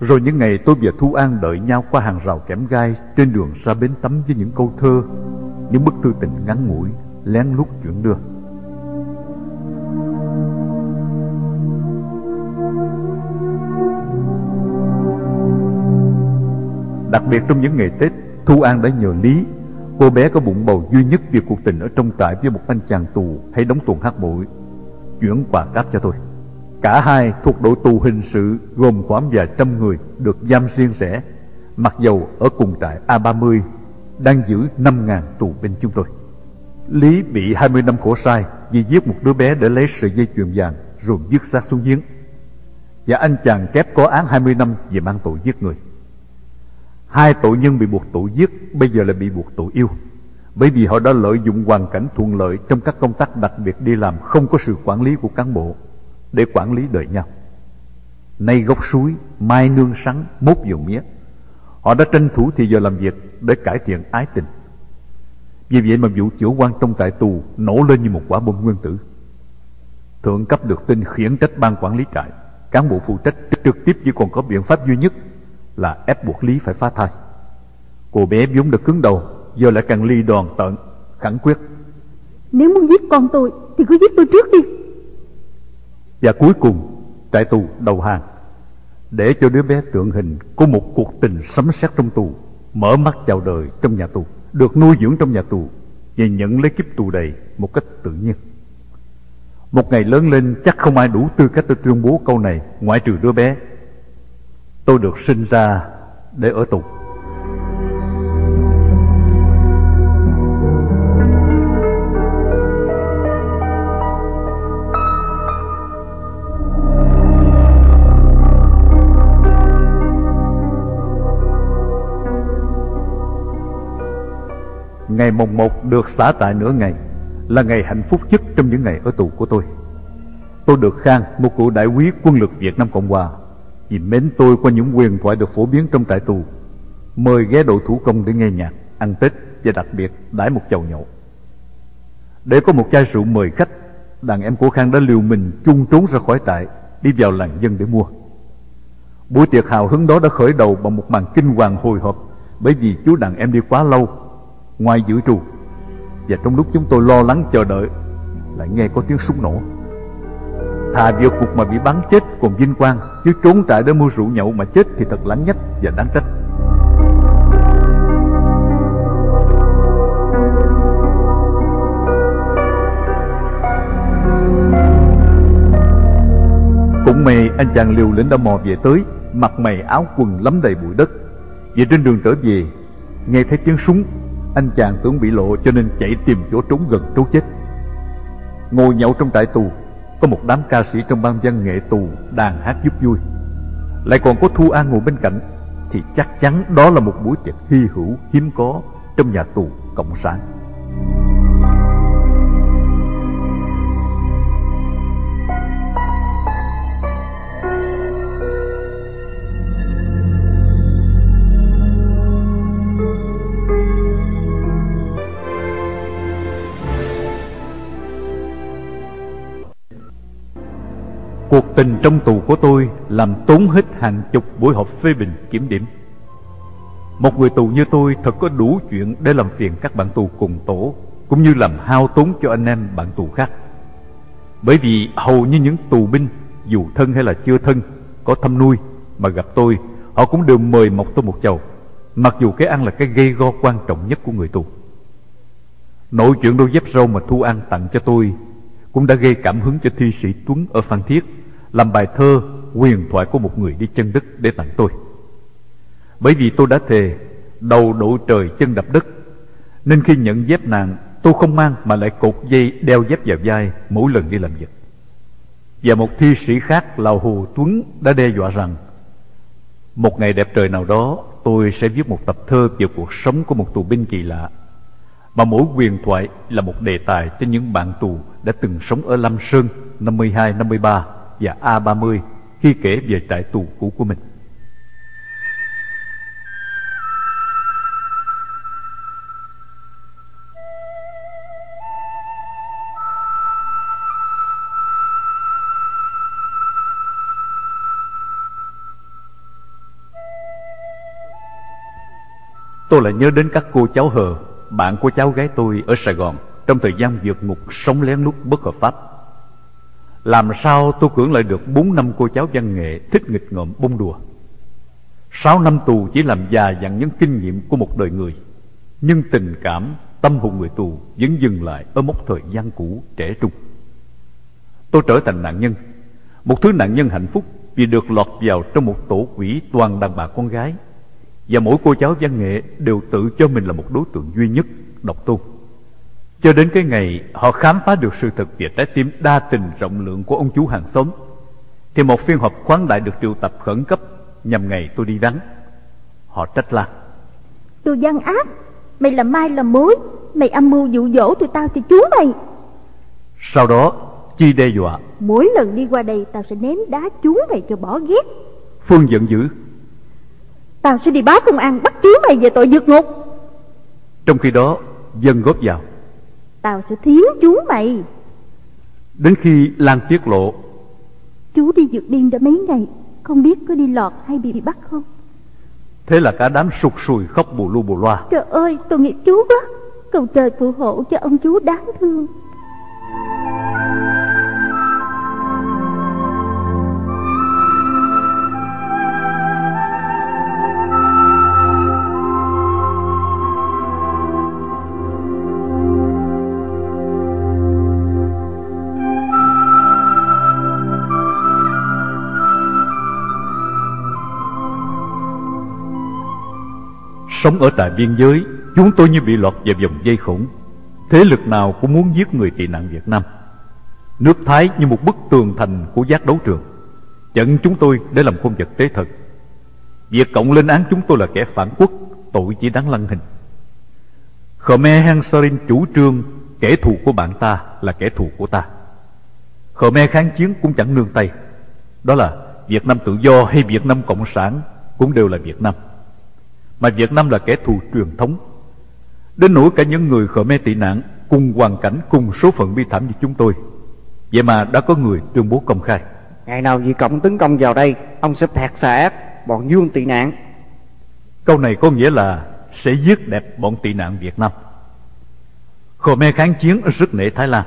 Rồi những ngày tôi và Thu An đợi nhau qua hàng rào kẽm gai trên đường ra bến tắm với những câu thơ, những bức thư tình ngắn ngủi, lén lút chuyển đưa. Đặc biệt trong những ngày Tết, Thu An đã nhờ Lý, cô bé có bụng bầu duy nhất vì cuộc tình ở trong trại với một anh chàng tù hay đóng tuần hát bội, chuyển quà cáp cho tôi. Cả hai thuộc đội tù hình sự gồm khoảng vài trăm người được giam riêng rẽ, mặc dầu ở cùng trại A30 đang giữ 5.000 tù binh chúng tôi. Lý bị 20 năm khổ sai vì giết một đứa bé để lấy sợi dây chuyền vàng rồi dứt xác xuống giếng. Và anh chàng kép có án 20 năm về mang tội giết người. Hai tội nhân bị buộc tội giết bây giờ lại bị buộc tội yêu. Bởi vì họ đã lợi dụng hoàn cảnh thuận lợi trong các công tác đặc biệt đi làm không có sự quản lý của cán bộ để quản lý đời nhau. Nay gốc suối, mai nương sắn, mốt dầu mía. Họ đã tranh thủ thì giờ làm việc để cải thiện ái tình. Vì vậy mà vụ chủ quan trong tại tù nổ lên như một quả bom nguyên tử. Thượng cấp được tin khiển trách ban quản lý trại. Cán bộ phụ trách trực tiếp chỉ còn có biện pháp duy nhất là ép buộc Lý phải phá thai. Cô bé vốn đã cứng đầu, giờ lại càng ly đoàn tận, khẳng quyết. Nếu muốn giết con tôi thì cứ giết tôi trước đi và cuối cùng, trại tù đầu hàng, để cho đứa bé tượng hình của một cuộc tình sấm sét trong tù, mở mắt chào đời trong nhà tù, được nuôi dưỡng trong nhà tù và nhận lấy kiếp tù đầy một cách tự nhiên. Một ngày lớn lên chắc không ai đủ tư cách để tuyên bố câu này ngoại trừ đứa bé. Tôi được sinh ra để ở tù. Ngày mồng một được xả tại nửa ngày Là ngày hạnh phúc nhất trong những ngày ở tù của tôi. Tôi được khang một cụ đại quý quân lực Việt Nam Cộng Hòa Vì mến tôi qua những quyền thoại được phổ biến trong trại tù Mời ghé đội thủ công để nghe nhạc, ăn Tết Và đặc biệt đãi một chầu nhậu. Để có một chai rượu mời khách Đàn em của Khang đã liều mình chung trốn ra khỏi trại Đi vào làng dân để mua. Buổi tiệc hào hứng đó đã khởi đầu bằng một màn kinh hoàng hồi hộp Bởi vì chú đàn em đi quá lâu ngoài giữa trù. Và trong lúc chúng tôi lo lắng chờ đợi, lại nghe có tiếng súng nổ. Thà vượt cuộc mà bị bắn chết, còn vinh quang, chứ trốn trại để mua rượu nhậu mà chết thì thật lãng nhách và đáng trách. Cũng may, anh chàng liều lĩnh đã mò về tới mặt mày áo quần lấm đầy bụi đất. Về trên đường trở về, nghe thấy tiếng súng anh chàng tưởng bị lộ cho nên chạy tìm chỗ trốn gần trốn chết. Ngồi nhậu trong trại tù, Có một đám ca sĩ trong ban văn nghệ tù đàn hát giúp vui. Lại còn có Thu An ngồi bên cạnh, Thì chắc chắn đó là một buổi tiệc hy hữu hiếm có Trong nhà tù Cộng sản. Cuộc tình trong tù của tôi làm tốn hết hàng chục buổi họp phê bình kiểm điểm. Một người tù như tôi thật có đủ chuyện để làm phiền các bạn tù cùng tổ, cũng như làm hao tốn cho anh em bạn tù khác. Bởi vì hầu như những tù binh, dù thân hay là chưa thân, có thăm nuôi mà gặp tôi, họ cũng đều mời mọc tôi một chầu, mặc dù cái ăn là cái gây go quan trọng nhất của người tù. Nội chuyện đôi dép râu mà Thu An tặng cho tôi cũng đã gây cảm hứng cho thi sĩ Tuấn ở Phan Thiết làm bài thơ quyền thoại của một người đi chân đất để tặng tôi. Bởi vì tôi đã thề đầu độ trời chân đập đất nên khi nhận dép nàng tôi không mang mà lại cột dây đeo dép vào vai mỗi lần đi làm việc. Và một thi sĩ khác là Hồ Tuấn đã đe dọa rằng một ngày đẹp trời nào đó tôi sẽ viết một tập thơ về cuộc sống của một tù binh kỳ lạ mà mỗi quyền thoại là một đề tài cho những bạn tù đã từng sống ở Lâm Sơn năm 52, 53 và A30 khi kể về trại tù cũ của mình. Tôi lại nhớ đến các cô cháu hờ, bạn của cháu gái tôi ở Sài Gòn trong thời gian vượt ngục sống lén lút bất hợp pháp. Làm sao tôi cưỡng lại được bốn năm cô cháu văn nghệ thích nghịch ngợm bông đùa. Sáu năm tù chỉ làm già dặn những kinh nghiệm của một đời người. Nhưng tình cảm, tâm hồn người tù vẫn dừng lại ở mốc thời gian cũ trẻ trung. Tôi trở thành nạn nhân, một thứ nạn nhân hạnh phúc vì được lọt vào trong một tổ quỷ toàn đàn bà con gái. Và mỗi cô cháu văn nghệ đều tự cho mình là một đối tượng duy nhất, độc tôn. Cho đến cái ngày họ khám phá được sự thật về trái tim đa tình rộng lượng của ông chú hàng xóm Thì một phiên họp khoáng đại được triệu tập khẩn cấp nhằm ngày tôi đi vắng. Họ trách la. Đồ gian ác Mày làm mai làm mối Mày âm mưu dụ dỗ tụi tao thì chú mày. Sau đó Chi đe dọa. Mỗi lần đi qua đây tao sẽ ném đá chú mày cho bỏ ghét. Phương giận dữ. Tao sẽ đi báo công an bắt chú mày về tội vượt ngục. Trong khi đó Dân góp vào Tao sẽ thiến chú mày. Đến khi Lan tiết lộ Chú đi vượt biên đã mấy ngày Không biết có đi lọt hay bị bắt không? Thế là cả đám sụt sùi khóc bù lu bù loa. Trời ơi tôi nghiệp chú quá. Cầu trời phù hộ cho ông chú đáng thương Sống ở tại biên giới, Chúng tôi như bị lọt vào vòng dây khủng. Thế lực nào cũng muốn giết người tị nạn Việt Nam. Nước Thái như một bức tường thành của giác đấu trường. Chặn chúng tôi để làm con vật tế thực Việc cộng lên án chúng tôi là kẻ phản quốc, Tội chỉ đáng lăng hình. Khmer Hang Sarin chủ trương, Kẻ thù của bạn ta là kẻ thù của ta. Khmer kháng chiến cũng chẳng nương tay. Đó là Việt Nam tự do hay Việt Nam Cộng sản Cũng đều là Việt Nam. Mà Việt Nam là kẻ thù truyền thống. Đến nỗi cả những người Khmer tị nạn Cùng hoàn cảnh cùng số phận bi thảm như chúng tôi. Vậy mà đã có người tuyên bố công khai. Ngày nào Việt Cộng tấn công vào đây Ông sẽ phạt xà ác bọn dương tị nạn. Câu này có nghĩa là Sẽ giết đẹp bọn tị nạn Việt Nam. Khmer kháng chiến rất nể Thái Lan.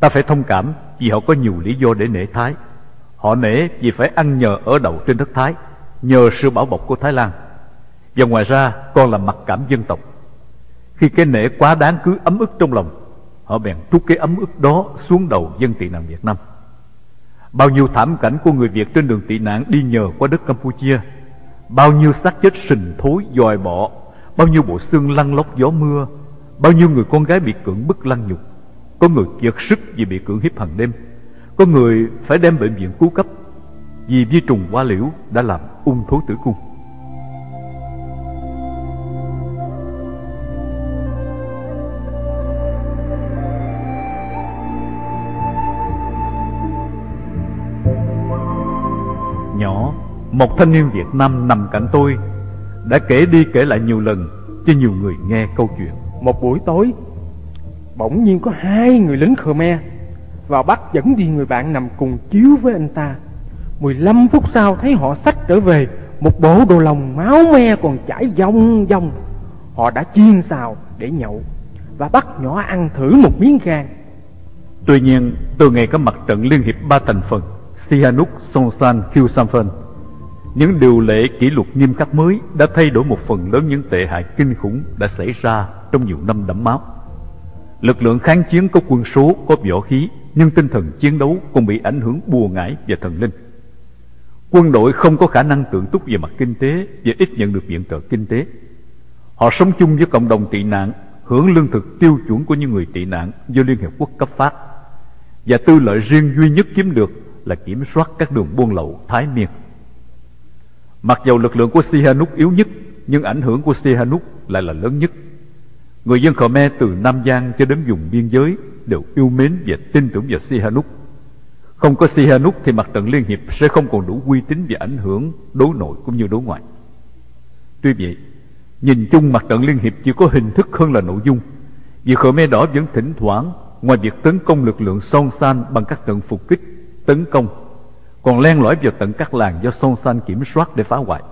Ta phải thông cảm vì họ có nhiều lý do để nể Thái. Họ nể vì phải ăn nhờ ở đậu trên đất Thái Nhờ sự bảo bọc của Thái Lan và ngoài ra, con là mặc cảm dân tộc. Khi cái nể quá đáng cứ ấm ức trong lòng, Họ bèn trút cái ấm ức đó xuống đầu dân tị nạn Việt Nam. Bao nhiêu thảm cảnh của người Việt trên đường tị nạn đi nhờ qua đất Campuchia, Bao nhiêu xác chết sình thối, dòi bọ, Bao nhiêu bộ xương lăn lóc gió mưa, Bao nhiêu người con gái bị cưỡng bức lăng nhục, Có người kiệt sức vì bị cưỡng hiếp hàng đêm, Có người phải đem bệnh viện cứu cấp Vì vi trùng hoa liễu đã làm ung thối tử cung. Một thanh niên Việt Nam nằm cạnh tôi Đã kể đi kể lại nhiều lần Cho nhiều người nghe câu chuyện. Một buổi tối Bỗng nhiên có hai người lính Khmer Vào bắt dẫn đi người bạn nằm cùng chiếu với anh ta. 15 phút sau thấy họ xách trở về Một bộ đồ lòng máu me còn chảy dông dông Họ đã chiên xào để nhậu Và bắt nhỏ ăn thử một miếng gan Tuy nhiên từ ngày có mặt trận Liên hiệp ba thành phần Sihanouk, Songsan, Khieu Samphan những điều lệ kỷ luật nghiêm khắc mới Đã thay đổi một phần lớn những tệ hại kinh khủng Đã xảy ra trong nhiều năm đẫm máu. Lực lượng kháng chiến có quân số, có võ khí Nhưng tinh thần chiến đấu cũng bị ảnh hưởng bùa ngải và thần linh. Quân đội không có khả năng tự túc về mặt kinh tế Và ít nhận được viện trợ kinh tế. Họ sống chung với cộng đồng tị nạn Hưởng lương thực tiêu chuẩn của những người tị nạn Do Liên Hiệp Quốc cấp phát. Và tư lợi riêng duy nhất kiếm được Là kiểm soát các đường buôn lậu Thái Miên. Mặc dầu lực lượng của Sihanouk yếu nhất Nhưng ảnh hưởng của Sihanouk lại là lớn nhất. Người dân Khmer từ Nam Giang cho đến vùng biên giới Đều yêu mến và tin tưởng vào Sihanouk. Không có Sihanouk thì mặt trận Liên Hiệp Sẽ không còn đủ uy tín và ảnh hưởng Đối nội cũng như đối ngoại. Tuy vậy Nhìn chung mặt trận Liên Hiệp chỉ có hình thức hơn là nội dung. Vì Khmer Đỏ vẫn thỉnh thoảng Ngoài việc tấn công lực lượng Son San Bằng các trận phục kích, tấn công còn len lỏi vào tận các làng do Son San kiểm soát để phá hoại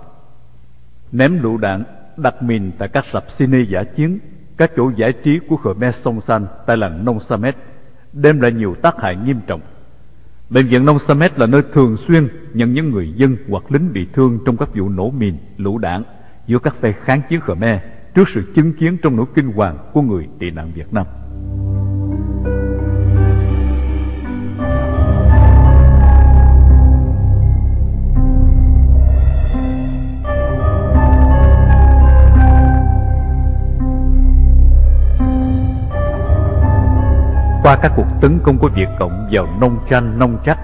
Ném lựu đạn, đặt mìn tại các sập cine giả chiến Các chỗ giải trí của Khmer Son San Tại làng Nông Samet Đem lại nhiều tác hại nghiêm trọng Bệnh viện Nông Samet là nơi thường xuyên nhận những người dân hoặc lính bị thương trong các vụ nổ mìn, lựu đạn giữa các phe kháng chiến Khmer trước sự chứng kiến trong nỗi kinh hoàng của người tị nạn Việt Nam. Qua các cuộc tấn công của Việt Cộng vào nông tranh nông chắc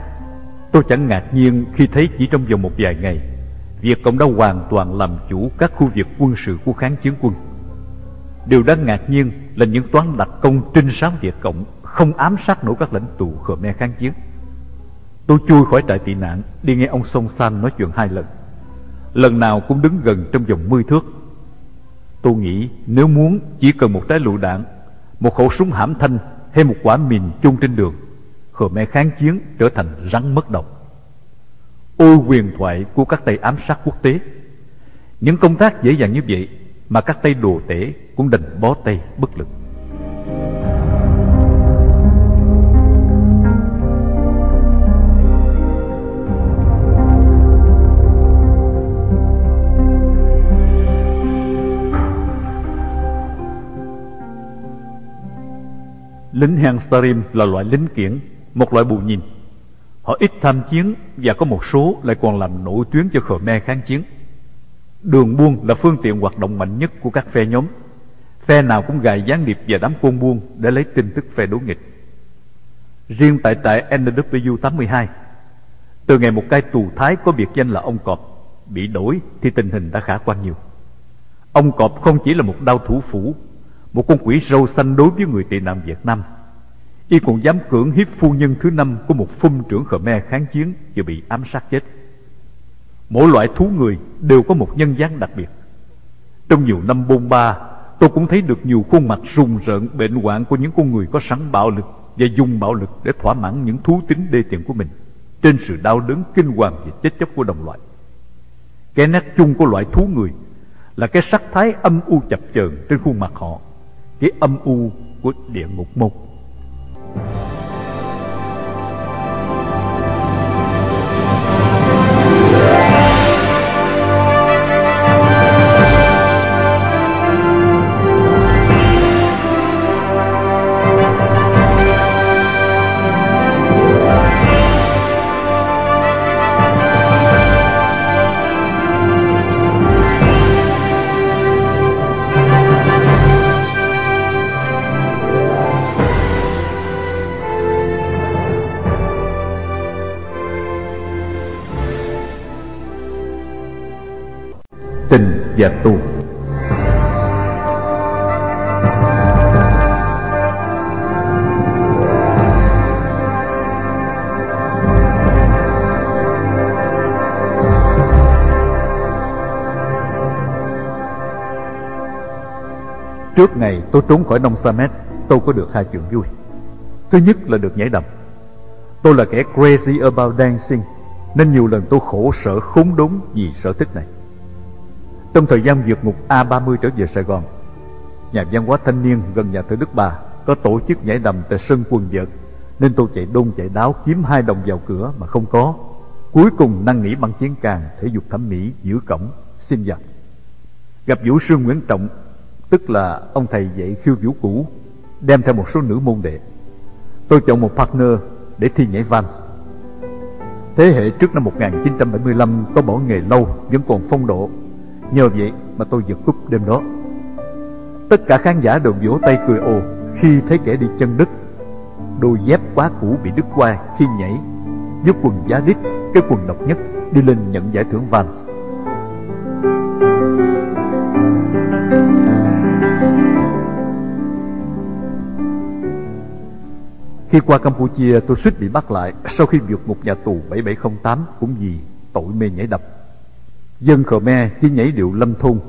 Tôi chẳng ngạc nhiên khi thấy chỉ trong vòng một vài ngày, Việt Cộng đã hoàn toàn làm chủ các khu vực quân sự của kháng chiến quân. Điều đáng ngạc nhiên là những toán đặc công trinh sát Việt Cộng Không ám sát nổi các lãnh tụ Khmer kháng chiến. Tôi chui khỏi trại tị nạn, Đi nghe ông Song San nói chuyện hai lần. Lần nào cũng đứng gần trong vòng 10 thước. Tôi nghĩ nếu muốn, chỉ cần một trái lựu đạn, Một khẩu súng hãm thanh hay một quả mìn chung trên đường Khmer kháng chiến trở thành rắn mất độc Ôi quyền thoại của các tay ám sát quốc tế, Những công tác dễ dàng như vậy mà các tay đồ tể cũng đành bó tay bất lực. Lính Hangstarim là loại lính kiển, một loại bù nhìn. Họ ít tham chiến và có một số lại còn làm nổi tuyến cho Khmer kháng chiến. Đường buôn là phương tiện hoạt động mạnh nhất của các phe nhóm. Phe nào cũng gài gián điệp và đám côn buôn để lấy tin tức phe đối nghịch. Riêng tại trại NW 82, từ ngày một cai tù Thái có biệt danh là ông Cọp bị đổi thì tình hình đã khả quan nhiều. Ông Cọp không chỉ là một đao thủ phủ một con quỷ râu xanh đối với người tị nạn Việt Nam. Y còn dám cưỡng hiếp phu nhân thứ năm của một phun trưởng Khmer kháng chiến vừa bị ám sát chết. Mỗi loại thú người đều có một nhân dáng đặc biệt. Trong nhiều năm bôn ba, tôi cũng thấy được nhiều khuôn mặt rùng rợn bệnh hoạn của những con người có sẵn bạo lực và dùng bạo lực để thỏa mãn những thú tính đê tiện của mình trên sự đau đớn kinh hoàng và chết chóc của đồng loại. Cái nét chung của loại thú người là cái sắc thái âm u chập chờn trên khuôn mặt họ cái âm u của địa ngục mục và tu. Trước ngày tôi trốn khỏi Nông Samet, Tôi có được hai chuyện vui. Thứ nhất là được nhảy đầm. Tôi là kẻ crazy about dancing, Nên nhiều lần tôi khổ sở khốn đốn vì sở thích này trong thời gian vượt ngục A30 trở về Sài Gòn, Nhà văn hóa thanh niên gần nhà thờ Đức Bà Có tổ chức nhảy đầm tại sân quần vợt, Nên tôi chạy đôn chạy đáo kiếm hai đồng vào cửa mà không có. Cuối cùng năn nỉ bằng chiến càng, thể dục thẩm mỹ giữa cổng, xin vào Gặp Vũ sư Nguyễn Trọng, Tức là ông thầy dạy khiêu vũ cũ, Đem theo một số nữ môn đệ. Tôi chọn một partner để thi nhảy vans Thế hệ trước năm 1975 có bỏ nghề lâu, vẫn còn phong độ. Nhờ vậy mà tôi vượt cúp đêm đó. Tất cả khán giả đều vỗ tay cười ồ Khi thấy kẻ đi chân đứt Đôi dép quá cũ bị đứt qua khi nhảy Với quần giá đít, Cái quần độc nhất, đi lên nhận giải thưởng Vans. Khi qua Campuchia, tôi suýt bị bắt lại Sau khi vượt một nhà tù 7708 Cũng vì tội mê nhảy đập. Dân Khmer chỉ nhảy điệu lâm thôn,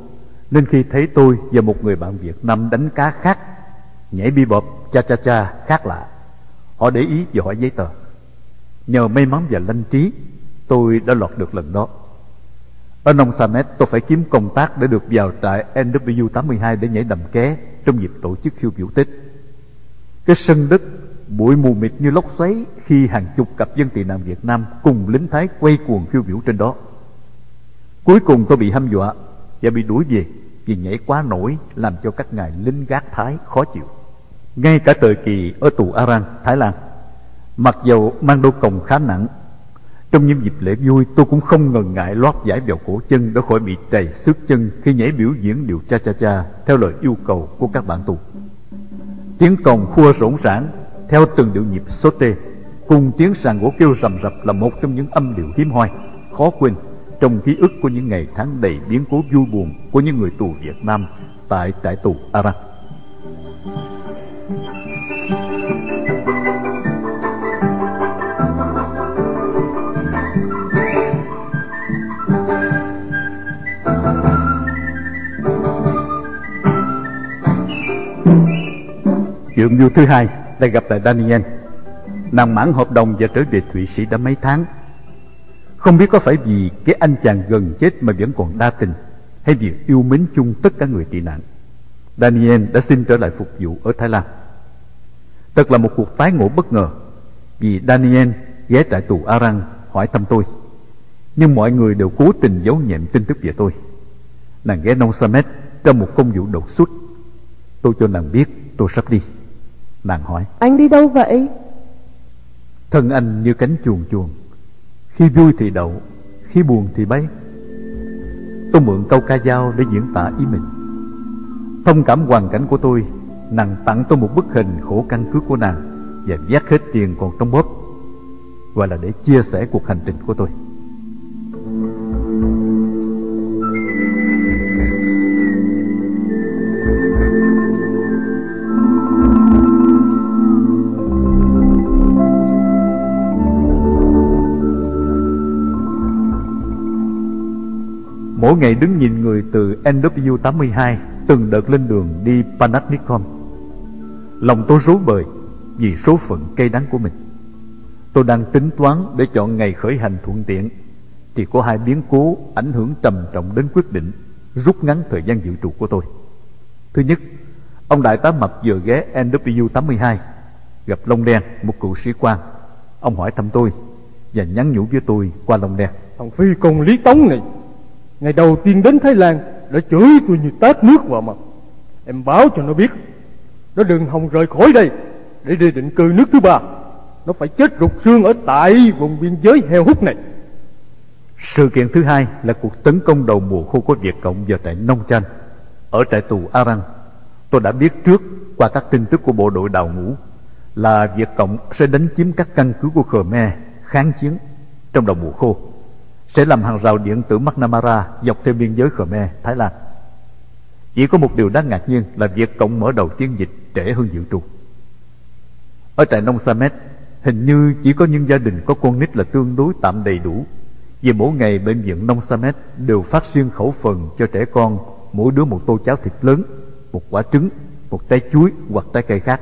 Nên khi thấy tôi và một người bạn Việt Nam đánh cá khác, Nhảy bi bọp cha cha cha khác lạ. Họ để ý và hỏi giấy tờ. Nhờ may mắn và lanh trí, Tôi đã lọt được lần đó. Ở Nông Samet tôi phải kiếm công tác Để được vào trại NW82 Để nhảy đầm ké Trong dịp tổ chức khiêu biểu Tết. Cái sân đất, bụi mù mịt như lốc xoáy Khi hàng chục cặp dân tị nạn Việt Nam Cùng lính Thái quay cuồng khiêu biểu trên đó. Cuối cùng tôi bị hăm dọa và bị đuổi về vì nhảy quá nổi làm cho các ngài lính gác Thái khó chịu. Ngay cả thời kỳ ở tù Aran, Thái Lan, mặc dầu mang đôi còng khá nặng, trong những dịp lễ vui tôi cũng không ngần ngại lót giải vào cổ chân để khỏi bị trầy xước chân khi nhảy biểu diễn điệu cha cha cha theo lời yêu cầu của các bạn tù. Tiếng còng khua rỗng rãng theo từng điệu nhịp số tê cùng tiếng sàn gỗ kêu rầm rập là một trong những âm điệu hiếm hoi, khó quên trong ký ức của những ngày tháng đầy biến cố vui buồn của những người tù Việt Nam tại trại tù Aran. Chuyện vui thứ hai là gặp lại Daniel Nàng mãn hợp đồng và trở về Thụy Sĩ đã mấy tháng không biết có phải vì cái anh chàng gần chết mà vẫn còn đa tình hay việc yêu mến chung tất cả người tị nạn. Daniel đã xin trở lại phục vụ ở Thái Lan. Thật là một cuộc tái ngộ bất ngờ vì Daniel ghé trại tù Arang hỏi thăm tôi. Nhưng mọi người đều cố tình giấu nhẹm tin tức về tôi. Nàng ghé Nông Samet trong một công vụ đột xuất. Tôi cho nàng biết tôi sắp đi. Nàng hỏi. Anh đi đâu vậy? Thân anh như cánh chuồn chuồn. Khi vui thì đậu, khi buồn thì bay. Tôi mượn câu ca dao để diễn tả ý mình. Thông cảm hoàn cảnh của tôi, nàng tặng tôi một bức hình khổ căn cứ của nàng và vác hết tiền còn trong bóp gọi là để chia sẻ cuộc hành trình của tôi Mỗi ngày đứng nhìn người từ NW82 từng đợt lên đường đi panatnikon, Lòng tôi rối bời vì số phận cây đắng của mình. Tôi đang tính toán để chọn ngày khởi hành thuận tiện thì có hai biến cố ảnh hưởng trầm trọng đến quyết định rút ngắn thời gian dự trù của tôi. Thứ nhất, ông đại tá mập vừa ghé NW82 gặp Long Đen, một cựu sĩ quan. Ông hỏi thăm tôi và nhắn nhủ với tôi qua Long Đen. Thằng Phi công Lý Tống này, ngày đầu tiên đến Thái Lan đã chửi tôi như tát nước vào mặt. Em báo cho nó biết, nó đừng hòng rời khỏi đây để đi định cư nước thứ ba nó phải chết rụt xương ở tại vùng biên giới heo hút này sự kiện thứ hai là cuộc tấn công đầu mùa khô của Việt Cộng vào tại Nông Chanh ở trại tù Arang. Tôi đã biết trước qua các tin tức của bộ đội đào ngũ là Việt Cộng sẽ đánh chiếm các căn cứ của Khmer kháng chiến trong đầu mùa khô, sẽ làm hàng rào điện tử McNamara dọc theo biên giới Khmer, Thái Lan. Chỉ có một điều đáng ngạc nhiên là việc Cộng mở đầu chiến dịch trễ hơn dự trù. Ở trại nông Samet Hình như chỉ có những gia đình có con nít là tương đối tạm đầy đủ Vì mỗi ngày bệnh viện nông Samet Đều phát riêng khẩu phần cho trẻ con Mỗi đứa một tô cháo thịt lớn Một quả trứng, một trái chuối hoặc trái cây khác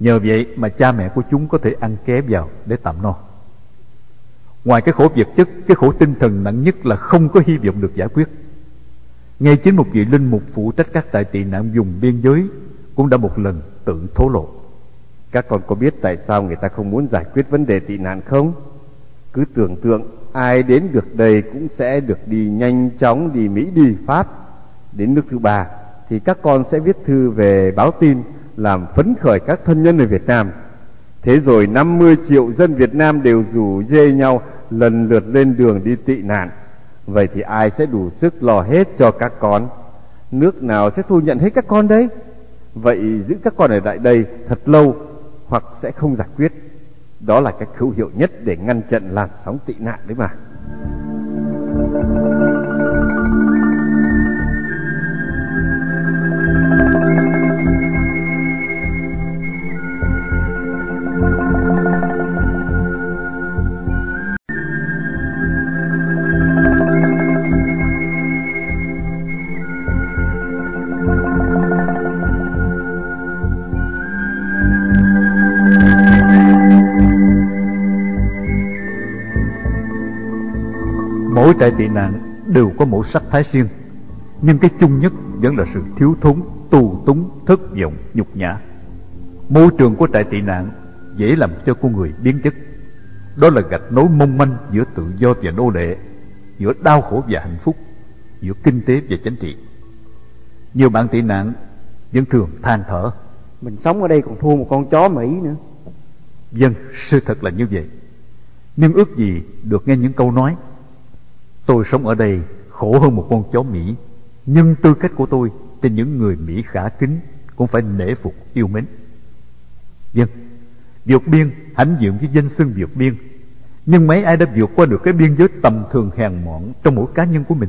Nhờ vậy mà cha mẹ của chúng có thể ăn ké vào để tạm no Ngoài cái khổ vật chất, Cái khổ tinh thần nặng nhất là không có hy vọng được giải quyết Ngay chính một vị linh mục phụ trách các tại tị nạn dùng biên giới Cũng đã một lần tự thố lộ các con có biết tại sao người ta không muốn giải quyết vấn đề tị nạn không? Cứ tưởng tượng, ai đến được đây cũng sẽ được đi nhanh chóng đi Mỹ đi Pháp. Đến nước thứ ba thì các con sẽ viết thư về báo tin, làm phấn khởi các thân nhân ở Việt Nam. Thế rồi 50 triệu dân Việt Nam đều rủ dê nhau lần lượt lên đường đi tị nạn. Vậy thì ai sẽ đủ sức lo hết cho các con? Nước nào sẽ thu nhận hết các con đấy? Vậy giữ các con ở lại đây thật lâu hoặc sẽ không giải quyết đó là cách hữu hiệu nhất để ngăn chặn làn sóng tị nạn đấy mà Mỗi trại tị nạn đều có một sắc thái riêng Nhưng cái chung nhất vẫn là sự thiếu thốn, tù túng, thất vọng, nhục nhã. Môi trường của trại tị nạn dễ làm cho con người biến chất. Đó là gạch nối mong manh giữa tự do và nô lệ Giữa đau khổ và hạnh phúc Giữa kinh tế và chính trị. Nhiều bạn tị nạn vẫn thường than thở Mình sống ở đây còn thua một con chó Mỹ nữa. Dân, sự thật là như vậy. Nhưng ước gì được nghe những câu nói Tôi sống ở đây khổ hơn một con chó Mỹ. Nhưng tư cách của tôi Trên những người Mỹ khả kính Cũng phải nể phục yêu mến. Dân Vượt biên, hãnh diện với danh xưng vượt biên. Nhưng mấy ai đã vượt qua được cái biên giới tầm thường hèn mọn Trong mỗi cá nhân của mình?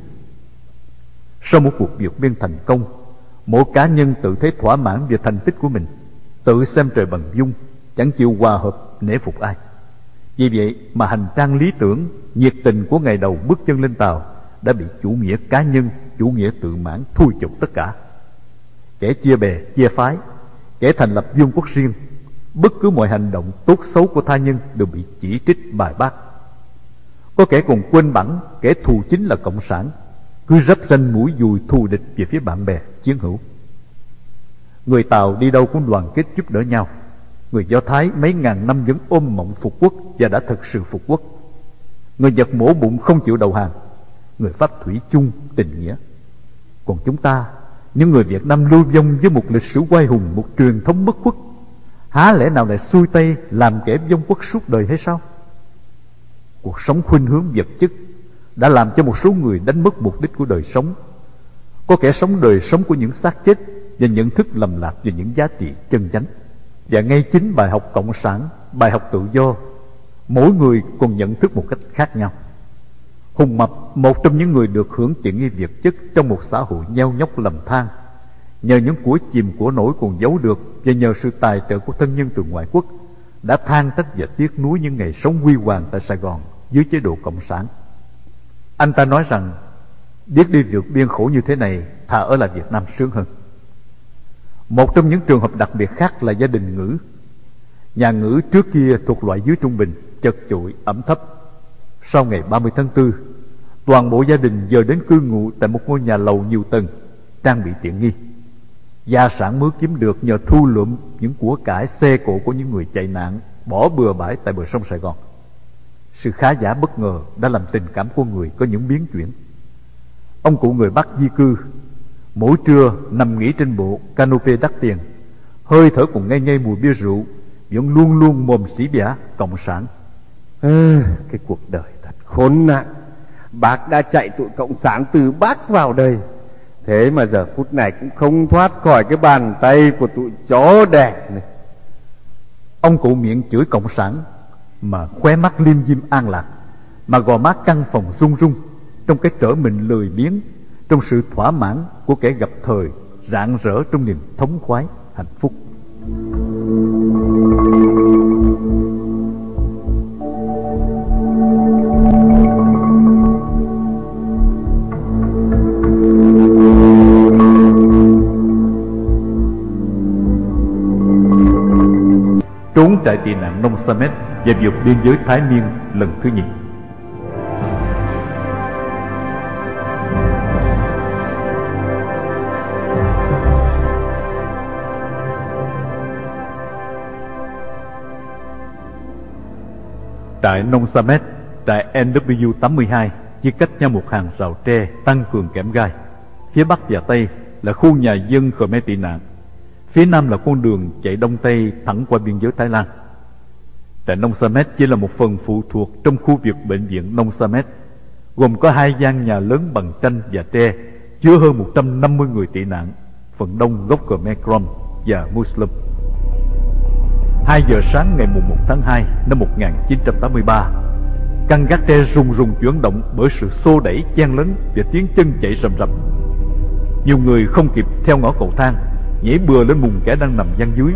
Sau một cuộc vượt biên thành công, Mỗi cá nhân tự thấy thỏa mãn về thành tích của mình, Tự xem trời bằng dung, Chẳng chịu hòa hợp nể phục ai. Vì vậy mà hành trang lý tưởng nhiệt tình của ngày đầu bước chân lên tàu đã bị chủ nghĩa cá nhân, chủ nghĩa tự mãn thui chục tất cả. Kẻ chia bè, chia phái, kẻ thành lập vương quốc riêng, bất cứ mọi hành động tốt xấu của tha nhân đều bị chỉ trích bài bác. Có kẻ còn quên bẵng kẻ thù chính là cộng sản, cứ rắp ranh mũi dùi thù địch về phía bạn bè chiến hữu người tàu đi đâu cũng đoàn kết giúp đỡ nhau người do thái mấy ngàn năm vẫn ôm mộng phục quốc và đã thực sự phục quốc. Người nhật mổ bụng không chịu đầu hàng. Người pháp thủy chung tình nghĩa. Còn chúng ta, những người việt nam lưu vong với một lịch sử quay hùng, một truyền thống bất khuất, há lẽ nào lại xuôi tay làm kẻ vong quốc suốt đời hay sao? Cuộc sống khuynh hướng vật chất đã làm cho một số người đánh mất mục đích của đời sống. Có kẻ sống đời sống của những xác chết và nhận thức lầm lạc về những giá trị chân chánh và ngay chính bài học cộng sản, bài học tự do, mỗi người còn nhận thức một cách khác nhau hùng mập, một trong những người được hưởng tiện nghi vật chất trong một xã hội nheo nhóc lầm than, nhờ những của chìm của nổi còn giấu được và nhờ sự tài trợ của thân nhân từ ngoại quốc, đã than trách và tiếc nuối những ngày sống huy hoàng tại Sài Gòn dưới chế độ cộng sản. Anh ta nói rằng, biết đi vượt biên khổ như thế này, thà ở lại Việt Nam sướng hơn. Một trong những trường hợp đặc biệt khác là gia đình ngữ. Nhà ngữ trước kia thuộc loại dưới trung bình, chật chội, ẩm thấp. Sau ngày 30 tháng 4, toàn bộ gia đình giờ đến cư ngụ tại một ngôi nhà lầu nhiều tầng, trang bị tiện nghi. Gia sản mới kiếm được nhờ thu lượm những của cải xe cộ của những người chạy nạn bỏ bừa bãi tại bờ sông Sài Gòn. Sự khá giả bất ngờ đã làm tình cảm của người có những biến chuyển. Ông cụ người Bắc di cư, mỗi trưa nằm nghỉ trên bộ canopy đắt tiền, hơi thở còn ngây ngây mùi bia rượu, vẫn luôn luôn mồm xỉ bả cộng sản. À, cái cuộc đời thật khốn nạn. Bác đã chạy tụi cộng sản từ Bắc vào đây. Thế mà giờ phút này cũng không thoát khỏi cái bàn tay của tụi chó đẻ này. Ông cụ miệng chửi cộng sản mà khóe mắt liêm diêm an lạc, mà gò má căng phòng run run trong cái trở mình lười biếng, trong sự thỏa mãn của kẻ gặp thời, rạng rỡ trong niềm thống khoái, hạnh phúc. trốn trại tị nạn Nông Samet và vượt biên giới Thái Miên lần thứ nhì. Trại Nông Samet, trại NW82 chia cách nhau một hàng rào tre tăng cường kẽm gai. Phía bắc và tây là khu nhà dân Khmer tị nạn Phía nam là con đường chạy đông tây thẳng qua biên giới Thái Lan. Trại Nông Samet chỉ là một phần phụ thuộc trong khu vực bệnh viện Nông Samet, gồm có hai gian nhà lớn bằng tranh và tre, chứa hơn 150 người tị nạn, phần đông gốc Khmer Krom và Muslim. 2 giờ sáng ngày mùng 1 tháng 2 năm 1983, căn gác tre rung rung chuyển động bởi sự xô đẩy chen lấn và tiếng chân chạy rầm rập. Nhiều người không kịp theo ngõ cầu thang nhảy bừa lên mùng kẻ đang nằm gian dưới.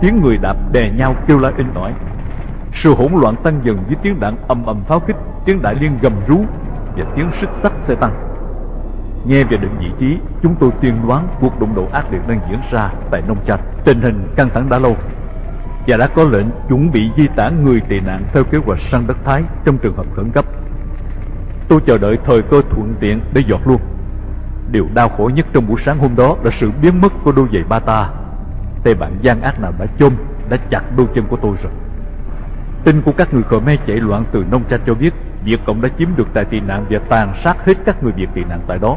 Tiếng người đạp đè nhau kêu la in ỏi. Sự hỗn loạn tăng dần với tiếng đạn ầm ầm pháo kích tiếng đại liên gầm rú và tiếng xích sắt xe tăng. Nghe về định vị trí chúng tôi tiên đoán cuộc đụng độ ác liệt đang diễn ra tại nông trạch tình hình căng thẳng đã lâu và đã có lệnh chuẩn bị di tản người tị nạn theo kế hoạch sang đất thái trong trường hợp khẩn cấp tôi chờ đợi thời cơ thuận tiện để dọt luôn Điều đau khổ nhất trong buổi sáng hôm đó là sự biến mất của đôi giày ba ta Tay bạn gian ác nào đã chôm, đã chặt đôi chân của tôi rồi. Tin của các người Khmer chạy loạn từ nông trang cho biết Việt Cộng đã chiếm được tại tị nạn và tàn sát hết các người Việt tị nạn tại đó.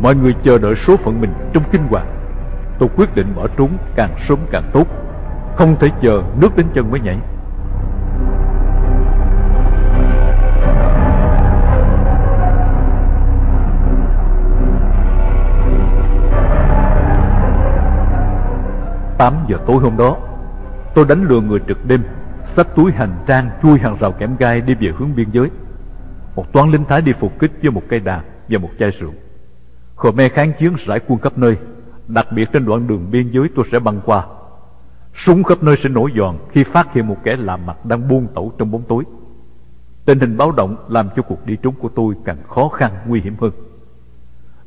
Mọi người chờ đợi số phận mình trong kinh hoàng. Tôi quyết định bỏ trốn càng sớm càng tốt. Không thể chờ nước đến chân mới nhảy. tám giờ tối hôm đó, Tôi đánh lừa người trực đêm, Xách túi hành trang, chui hàng rào kẽm gai đi về hướng biên giới. Một toán lính Thái đi phục kích với một cây đà và một chai rượu. Khmer kháng chiến rải quân khắp nơi, Đặc biệt trên đoạn đường biên giới tôi sẽ băng qua. Súng khắp nơi sẽ nổi giòn khi phát hiện một kẻ lạ mặt đang buông tẩu trong bóng tối Tình hình báo động làm cho cuộc đi trốn của tôi càng khó khăn, nguy hiểm hơn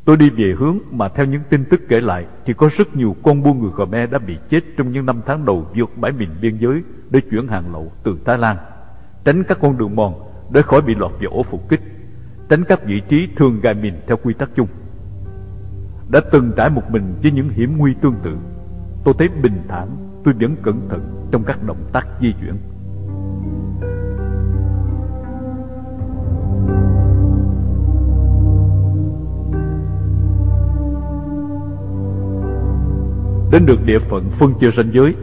Tôi đi về hướng mà theo những tin tức kể lại thì có rất nhiều con buôn người Khmer đã bị chết trong những năm tháng đầu vượt bãi miền biên giới để chuyển hàng lậu từ Thái Lan, tránh các con đường mòn để khỏi bị lọt vào ổ phục kích. tránh các vị trí thường gài mìn theo quy tắc chung. Đã từng trải một mình với những hiểm nguy tương tự, tôi thấy bình thản, tôi vẫn cẩn thận trong các động tác di chuyển. Đến được địa phận phân chia ranh giới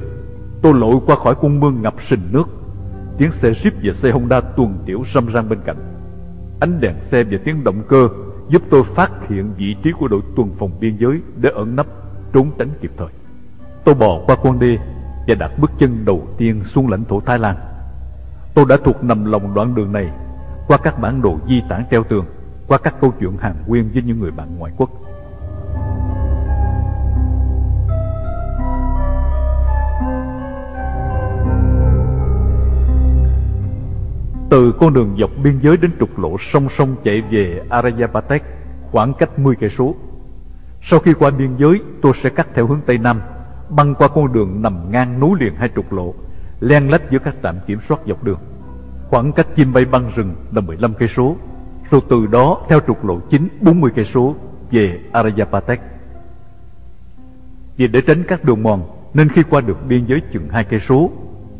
Tôi lội qua khỏi cung mương ngập sình nước. Tiếng xe Jeep và xe Honda tuần tiểu râm ran bên cạnh. Ánh đèn xe và tiếng động cơ Giúp tôi phát hiện vị trí của đội tuần phòng biên giới Để ẩn nấp, trốn tránh kịp thời. Tôi bò qua con đê Và đặt bước chân đầu tiên xuống lãnh thổ Thái Lan. Tôi đã thuộc nằm lòng đoạn đường này Qua các bản đồ di tản treo tường Qua các câu chuyện hàng nguyên với những người bạn ngoại quốc. Từ con đường dọc biên giới đến trục lộ song song chạy về Arayapatek khoảng cách 10 cây số. Sau khi qua biên giới, tôi sẽ cắt theo hướng tây nam, băng qua con đường nằm ngang núi liền hai trục lộ, len lách giữa các trạm kiểm soát dọc đường. Khoảng cách chim bay băng rừng là 15 cây số, rồi từ đó theo trục lộ chính 40 cây số về Arayapatek. Vì để tránh các đường mòn, nên khi qua được biên giới chừng hai cây số,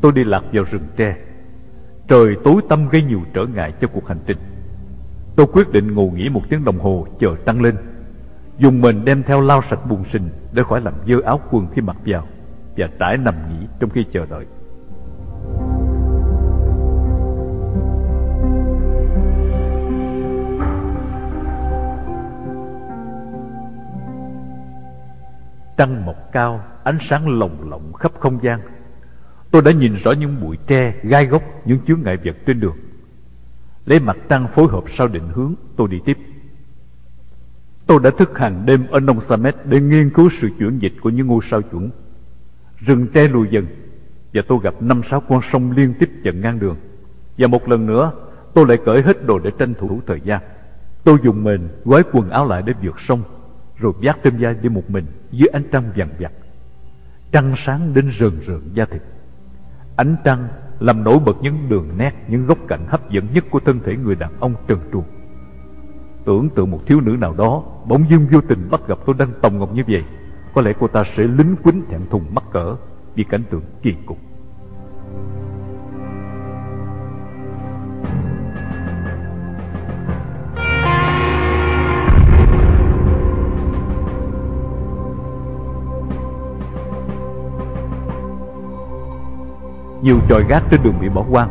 tôi đi lạc vào rừng tre Trời tối tăm gây nhiều trở ngại cho cuộc hành trình Tôi quyết định ngủ nghỉ một tiếng đồng hồ chờ tăng lên Dùng mình đem theo lau sạch bùn sình để khỏi làm dơ áo quần khi mặc vào Và trải nằm nghỉ trong khi chờ đợi Trăng mọc cao Ánh sáng lồng lộng khắp không gian Tôi đã nhìn rõ những bụi tre, gai gốc, những chướng ngại vật trên đường. Lấy mặt trăng phối hợp sau định hướng, tôi đi tiếp. Tôi đã thức hàng đêm ở nông Samet để nghiên cứu sự chuyển dịch của những ngôi sao chuẩn. Rừng tre lùi dần, và tôi gặp năm sáu con sông liên tiếp dần ngang đường. Và một lần nữa, tôi lại cởi hết đồ để tranh thủ thời gian. Tôi dùng mền gói quần áo lại để vượt sông, rồi vác trên vai đi một mình dưới ánh trăng vàng vặt. Trăng sáng đến rờn rợn da thịt. Ánh trăng làm nổi bật những đường nét, những góc cạnh hấp dẫn nhất của thân thể người đàn ông trần truồng. Tưởng tượng một thiếu nữ nào đó bỗng dưng vô tình bắt gặp tôi đang tòng ngọc như vậy, có lẽ cô ta sẽ lính quýnh thẹn thùng mắc cỡ vì cảnh tượng kỳ cục. Nhiều tròi gác trên đường bị bỏ hoang.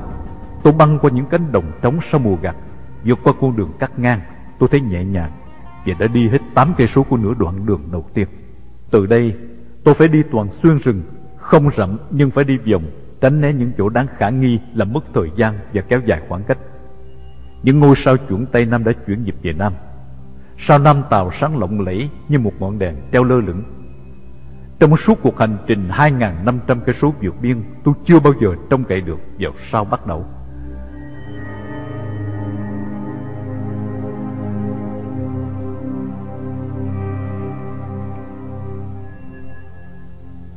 Tôi băng qua những cánh đồng trống sau mùa gặt vượt qua con đường cắt ngang. Tôi thấy nhẹ nhàng Và đã đi hết 8 cây số của nửa đoạn đường đầu tiên. Từ đây tôi phải đi toàn xuyên rừng Không rậm nhưng phải đi vòng Tránh né những chỗ đáng khả nghi Làm mất thời gian và kéo dài khoảng cách. Những ngôi sao chuẩn Tây Nam đã chuyển dịp về Nam. Sao Nam Tàu sáng lộng lẫy Như một ngọn đèn treo lơ lửng. Trong suốt cuộc hành trình 2.500 cây số vượt biên, tôi chưa bao giờ trông cậy được vào sao bắt đầu.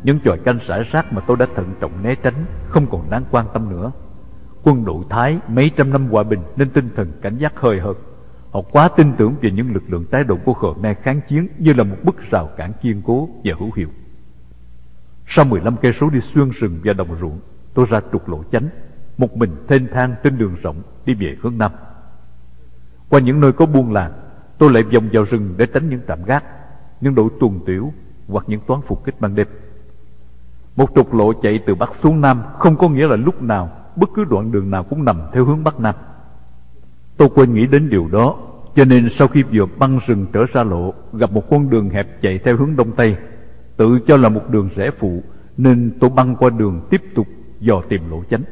Những trò canh rải rác mà tôi đã thận trọng né tránh không còn đáng quan tâm nữa. Quân đội Thái mấy trăm năm hòa bình nên tinh thần cảnh giác hơi hợt. Họ quá tin tưởng về những lực lượng tái động của Khmer kháng chiến như là một bức rào cản kiên cố và hữu hiệu. Sau 15 cây số đi xuyên rừng và đồng ruộng, tôi ra trục lộ chánh, một mình thênh thang trên đường rộng đi về hướng Nam. Qua những nơi có buôn làng, tôi lại vòng vào rừng để tránh những trạm gác, những đội tuần tiểu hoặc những toán phục kích ban đêm. Một trục lộ chạy từ Bắc xuống Nam không có nghĩa là lúc nào, bất cứ đoạn đường nào cũng nằm theo hướng Bắc Nam. Tôi quên nghĩ đến điều đó, cho nên sau khi vừa băng rừng trở ra lộ, gặp một con đường hẹp chạy theo hướng Đông Tây, tự cho là một đường rẽ phụ nên tôi băng qua đường tiếp tục dò tìm lộ chánh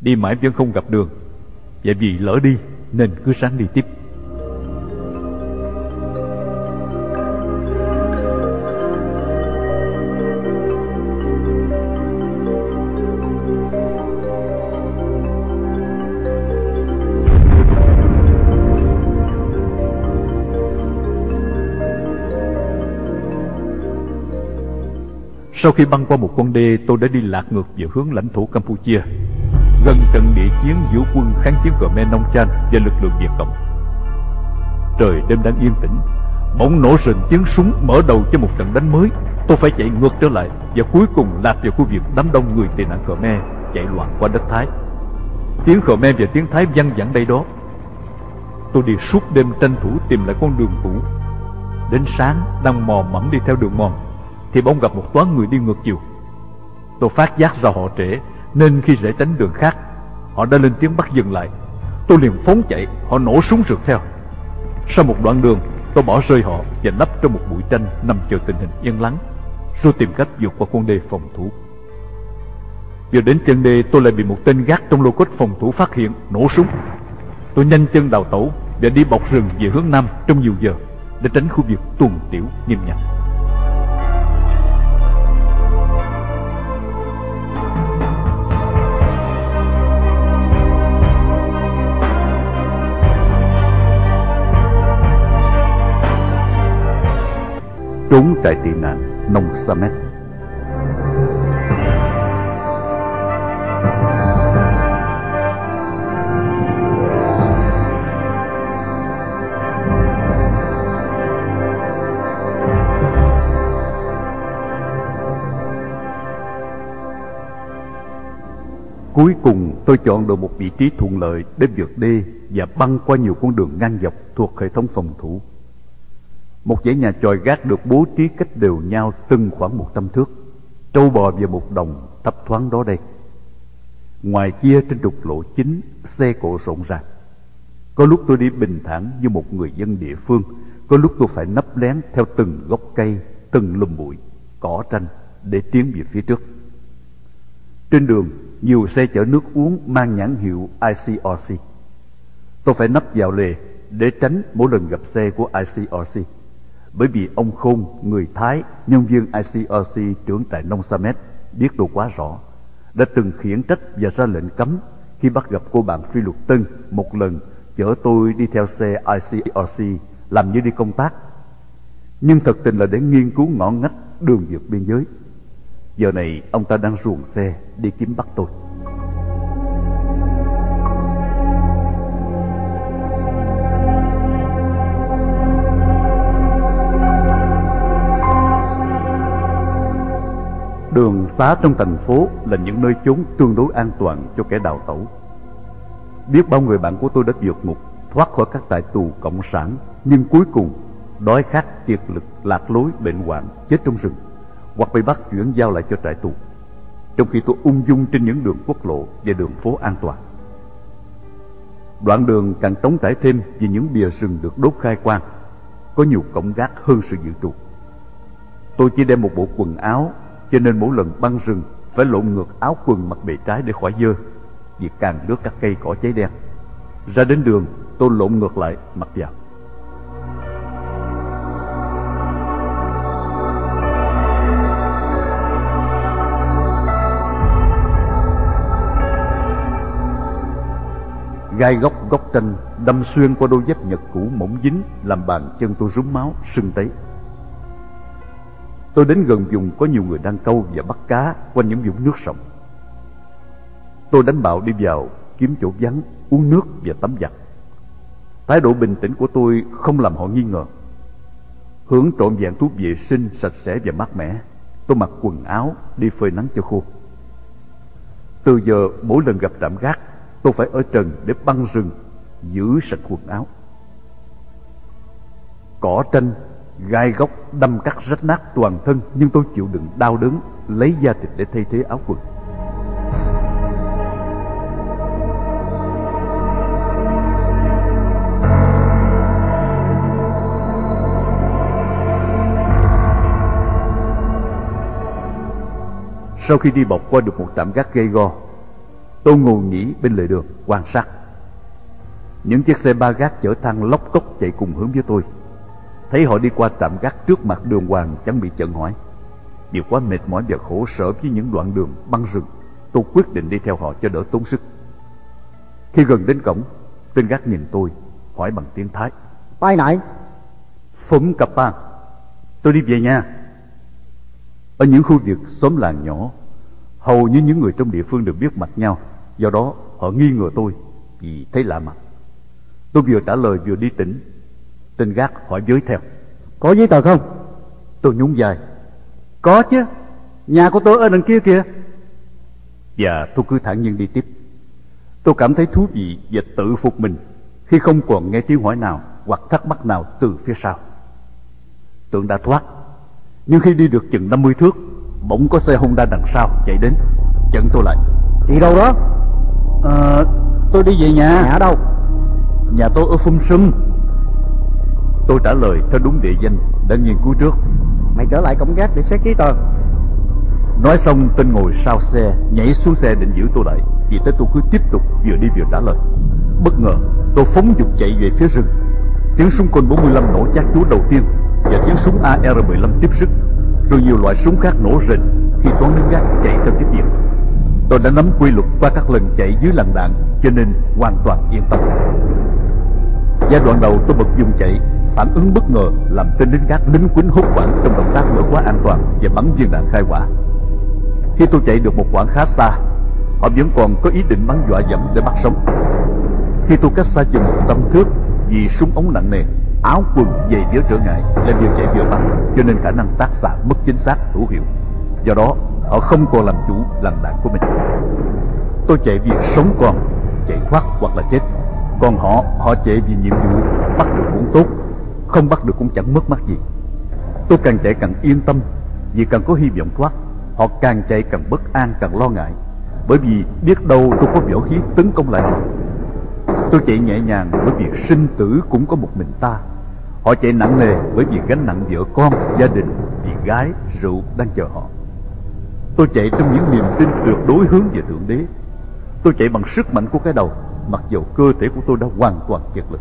đi mãi vẫn không gặp đường và vì lỡ đi nên cứ sáng đi tiếp Sau khi băng qua một con đê, tôi đã đi lạc ngược về hướng lãnh thổ Campuchia, gần trận địa chiến giữa quân kháng chiến Khmer Nông Chan và lực lượng Việt Cộng. Trời đêm đang yên tĩnh Bỗng nổ rừng tiếng súng mở đầu cho một trận đánh mới. Tôi phải chạy ngược trở lại Và cuối cùng lạc vào khu vực đám đông người tị nạn Khmer Chạy loạn qua đất Thái. Tiếng Khmer và tiếng Thái văng vẳng đây đó. Tôi đi suốt đêm tranh thủ tìm lại con đường cũ. Đến sáng đang mò mẫm đi theo đường mòn. Thì bỗng gặp một toán người đi ngược chiều. Tôi phát giác ra họ trễ, Nên khi rẽ tránh đường khác, Họ đã lên tiếng bắt dừng lại. Tôi liền phóng chạy, Họ nổ súng rượt theo. Sau một đoạn đường, Tôi bỏ rơi họ Và nấp trong một bụi tranh Nằm chờ tình hình yên lắng, Rồi tìm cách vượt qua con đê phòng thủ. Vừa đến chân đê, tôi lại bị một tên gác trong lô cốt phòng thủ phát hiện, Nổ súng. Tôi nhanh chân đào tẩu Và đi bọc rừng về hướng Nam trong nhiều giờ Để tránh khu vực tuần tiểu nghiêm ngặt trốn trại tị nạn Nông Samet. Cuối cùng, tôi chọn được một vị trí thuận lợi để vượt đê và băng qua nhiều con đường ngang dọc thuộc hệ thống phòng thủ. Một dãy nhà chòi gác được bố trí cách đều nhau từng khoảng một trăm thước. Trâu bò và một đồng thấp thoáng đó đây. Ngoài kia trên trục lộ chính, xe cộ rộn ràng. Có lúc tôi đi bình thản như một người dân địa phương, có lúc tôi phải nấp lén theo từng gốc cây, từng lùm bụi, cỏ tranh để tiến về phía trước. Trên đường, nhiều xe chở nước uống mang nhãn hiệu ICRC. Tôi phải nấp vào lề để tránh mỗi lần gặp xe của ICRC bởi vì ông Khôn, người Thái, nhân viên ICRC trưởng tại Nông Samet biết tôi quá rõ, đã từng khiển trách và ra lệnh cấm khi bắt gặp cô bạn Phi Luật Tân một lần chở tôi đi theo xe ICRC làm như đi công tác. Nhưng thật tình là để nghiên cứu ngõ ngách đường vượt biên giới. Giờ này ông ta đang ruồng xe đi kiếm bắt tôi. Đường xá trong thành phố là những nơi chốn tương đối an toàn cho kẻ đào tẩu. Biết bao người bạn của tôi đã vượt ngục, thoát khỏi các trại tù cộng sản, nhưng cuối cùng đói khát kiệt lực, lạc lối, bệnh hoạn, chết trong rừng, hoặc bị bắt chuyển giao lại cho trại tù. Trong khi tôi ung dung trên những đường quốc lộ và đường phố an toàn. Đoạn đường càng trống trải thêm vì những bìa rừng được đốt khai quang, có nhiều cổng gác hơn sự dự trù. Tôi chỉ đem một bộ quần áo cho nên mỗi lần băng rừng phải lộn ngược áo quần mặc bề trái để khỏi dơ, vì càng lướt các cây cỏ cháy đen. Ra đến đường, tôi lộn ngược lại, mặc vào. Gai góc góc tranh đâm xuyên qua đôi dép nhật cũ mỏng dính, làm bàn chân tôi rúm máu, sưng tấy. Tôi đến gần vùng có nhiều người đang câu và bắt cá quanh những vũng nước sông. Tôi đánh bạo đi vào, kiếm chỗ vắng, uống nước và tắm giặt. Thái độ bình tĩnh của tôi không làm họ nghi ngờ. Hướng trộn vẹn thuốc vệ sinh sạch sẽ và mát mẻ. Tôi mặc quần áo đi phơi nắng cho khô. Từ giờ mỗi lần gặp trạm gác, tôi phải ở trần để băng rừng, giữ sạch quần áo. Cỏ tranh gai góc đâm cắt rách nát toàn thân, nhưng tôi chịu đựng đau đớn, lấy da thịt để thay thế áo quần. Sau khi đi bọc qua được một trạm gác gây go, Tôi ngồi nghỉ bên lề đường quan sát. Những chiếc xe ba gác chở thang lóc cốc chạy cùng hướng với tôi. Thấy họ đi qua trạm gác trước mặt đường hoàng chẳng bị chận hỏi. Vì quá mệt mỏi và khổ sở với những đoạn đường băng rừng Tôi quyết định đi theo họ cho đỡ tốn sức. Khi gần đến cổng Tên gác nhìn tôi Hỏi bằng tiếng Thái. Bay này Phụng cặp ba Tôi đi về nhà Ở những khu vực xóm làng nhỏ Hầu như những người trong địa phương đều biết mặt nhau Do đó họ nghi ngờ tôi Vì thấy lạ mặt. Tôi vừa trả lời vừa đi tỉnh Tên gác hỏi với theo. Có giấy tờ không? Tôi nhún vai. Có chứ. Nhà của tôi ở đằng kia kìa. Và tôi cứ thản nhiên đi tiếp. Tôi cảm thấy thú vị và tự phục mình Khi không còn nghe tiếng hỏi nào Hoặc thắc mắc nào từ phía sau. Tượng đã thoát. Nhưng khi đi được chừng 50 thước Bỗng có xe Honda đằng sau chạy đến Chặn tôi lại. Đi đâu đó? à, Tôi đi về nhà. Nhà đâu? Nhà tôi ở Phum Sum Tôi trả lời theo đúng địa danh Đã nghiên cứu trước. Mày trở lại cổng gác để xét giấy tờ. Nói xong tên ngồi sau xe Nhảy xuống xe định giữ tôi lại. Vì thế tôi cứ tiếp tục vừa đi vừa trả lời. Bất ngờ tôi phóng dục chạy về phía rừng. Tiếng súng côn 45 nổ chát chúa đầu tiên Và tiếng súng AR-15 tiếp sức. Rồi nhiều loại súng khác nổ rình Khi toán lính gác chạy theo tiếp diện Tôi đã nắm quy luật qua các lần chạy dưới làn đạn Cho nên hoàn toàn yên tâm. Giai đoạn đầu tôi bật dùng chạy Phản ứng bất ngờ làm tên lính gác lính quýnh hốt quản trong động tác mở khóa an toàn và bắn viên đạn khai quả. Khi tôi chạy được một quãng khá xa, họ vẫn còn có ý định bắn dọa dẫm để bắt sống. Khi tôi cách xa chừng một trăm thước vì súng ống nặng nề, áo quần dày đĩa trở ngại lại vừa chạy vừa bắn, cho nên khả năng tác xạ mất chính xác hữu hiệu. Do đó, họ không còn làm chủ làn đạn của mình. Tôi chạy vì sống còn, chạy thoát hoặc là chết. Còn họ, họ chạy vì nhiệm vụ bắt được muốn tốt, không bắt được cũng chẳng mất mát gì. Tôi càng chạy càng yên tâm, vì càng có hy vọng thoát. Họ càng chạy càng bất an, càng lo ngại, bởi vì biết đâu tôi có võ khí tấn công lại họ. Tôi chạy nhẹ nhàng bởi vì sinh tử cũng có một mình ta. Họ chạy nặng nề bởi vì gánh nặng vợ con, gia đình, vì gái, rượu đang chờ họ. Tôi chạy trong những niềm tin tuyệt đối hướng về Thượng Đế. Tôi chạy bằng sức mạnh của cái đầu, mặc dù cơ thể của tôi đã hoàn toàn kiệt lực.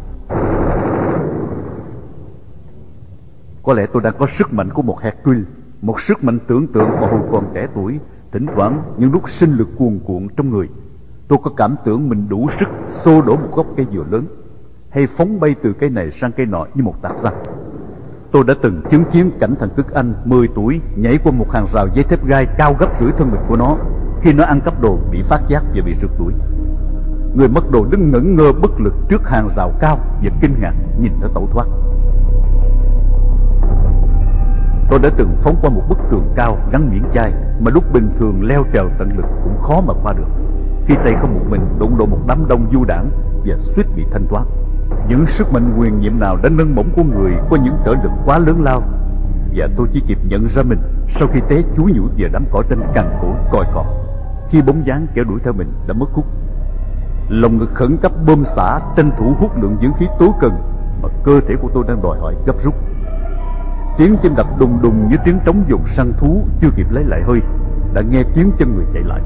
Có lẽ tôi đang có sức mạnh của một Hercules, một sức mạnh tưởng tượng mà hồi còn trẻ tuổi, thỉnh thoảng những lúc sinh lực cuồn cuộn trong người. Tôi có cảm tưởng mình đủ sức xô đổ một gốc cây dừa lớn, hay phóng bay từ cây này sang cây nọ như một tạc xăng. Tôi đã từng chứng kiến cảnh thằng Tức Anh 10 tuổi nhảy qua một hàng rào dây thép gai cao gấp rưỡi thân mình của nó khi nó ăn cắp đồ bị phát giác và bị rượt đuổi. Người mất đồ đứng ngẩn ngơ bất lực trước hàng rào cao và kinh ngạc nhìn nó tẩu thoát. Tôi đã từng phóng qua một bức tường cao gắn miễn chai mà lúc bình thường leo trèo tận lực cũng khó mà qua được. Khi tay không một mình đụng độ một đám đông du đảng và suýt bị thanh toán. Những sức mạnh quyền nhiệm nào đã nâng bổng của người có những trở lực quá lớn lao và tôi chỉ kịp nhận ra mình sau khi té chúi nhũ về đám cỏ tranh cằn cổ coi cọp khi bóng dáng kẻ đuổi theo mình đã mất hút lòng ngực khẩn cấp bơm xả tranh thủ hút lượng dưỡng khí tối cần mà cơ thể của tôi đang đòi hỏi gấp rút tiếng chim đập đùng đùng như tiếng trống dùng săn thú chưa kịp lấy lại hơi, đã nghe tiếng chân người chạy lại.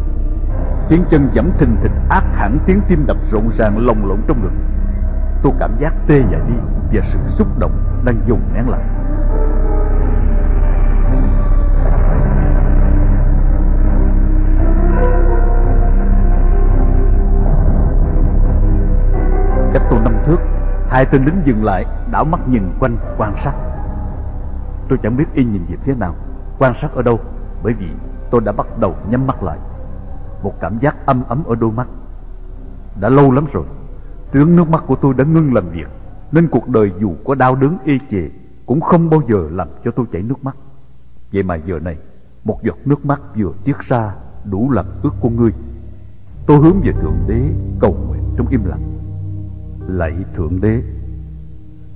Tiếng chân giẫm thình thịch ác hẳn tiếng tim đập rộn ràng lồng lộn trong ngực. Tôi cảm giác tê dại đi và sự xúc động đang dùng nén lại. Cách tôi năm thước, hai tên lính dừng lại, đảo mắt nhìn quanh quan sát tôi chẳng biết y nhìn về phía nào, quan sát ở đâu, bởi vì tôi đã bắt đầu nhắm mắt lại. Một cảm giác âm ấm ở đôi mắt. Đã lâu lắm rồi tuyến nước mắt của tôi đã ngưng làm việc, nên cuộc đời dù có đau đớn, y chề, cũng không bao giờ làm cho tôi chảy nước mắt. Vậy mà giờ này, một giọt nước mắt vừa tiết ra đủ làm ước của ngươi. Tôi hướng về thượng đế cầu nguyện trong im lặng. Lạy thượng đế,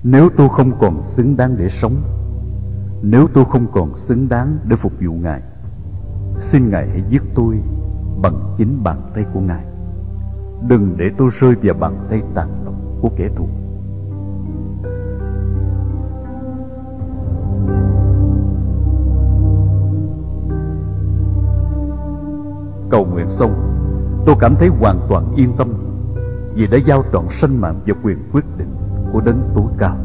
nếu tôi không còn xứng đáng để sống nếu tôi không còn xứng đáng để phục vụ ngài, xin ngài hãy giết tôi bằng chính bàn tay của ngài. Đừng để tôi rơi vào bàn tay tàn độc của kẻ thù. Cầu nguyện xong, tôi cảm thấy hoàn toàn yên tâm vì đã giao trọn sinh mạng và quyền quyết định của đấng tối cao.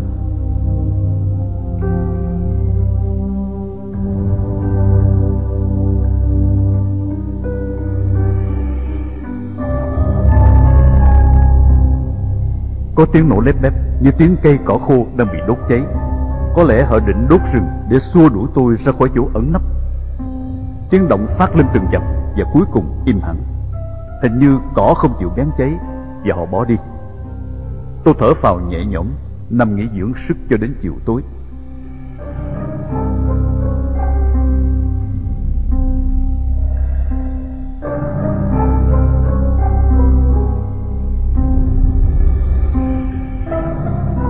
Có tiếng nổ lép bép như tiếng cây cỏ khô đang bị đốt cháy. Có lẽ họ định đốt rừng để xua đuổi tôi ra khỏi chỗ ẩn nấp. Tiếng động phát lên từng chập và cuối cùng im hẳn. Hình như cỏ không chịu bén cháy và họ bỏ đi. Tôi thở phào nhẹ nhõm, nằm nghỉ dưỡng sức cho đến chiều tối.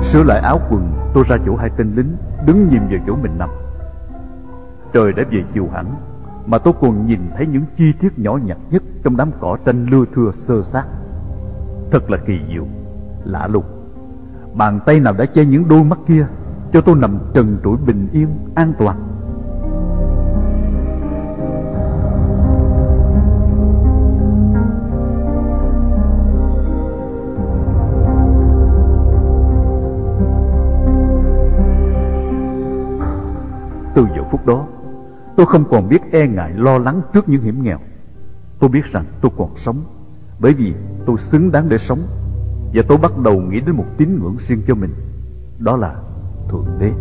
Sửa lại áo quần, tôi ra chỗ hai tên lính đứng nhìn vào chỗ mình nằm. Trời đã về chiều hẳn, mà tôi còn nhìn thấy những chi tiết nhỏ nhặt nhất trong đám cỏ tranh lưa thưa sơ sát. Thật là kỳ diệu, lạ lùng. Bàn tay nào đã che những đôi mắt kia cho tôi nằm trần trụi bình yên, an toàn. Đó. Tôi không còn biết e ngại, lo lắng trước những hiểm nghèo. Tôi biết rằng tôi còn sống, Bởi vì tôi xứng đáng để sống. Và tôi bắt đầu nghĩ đến một tín ngưỡng riêng cho mình, Đó là Thượng Đế.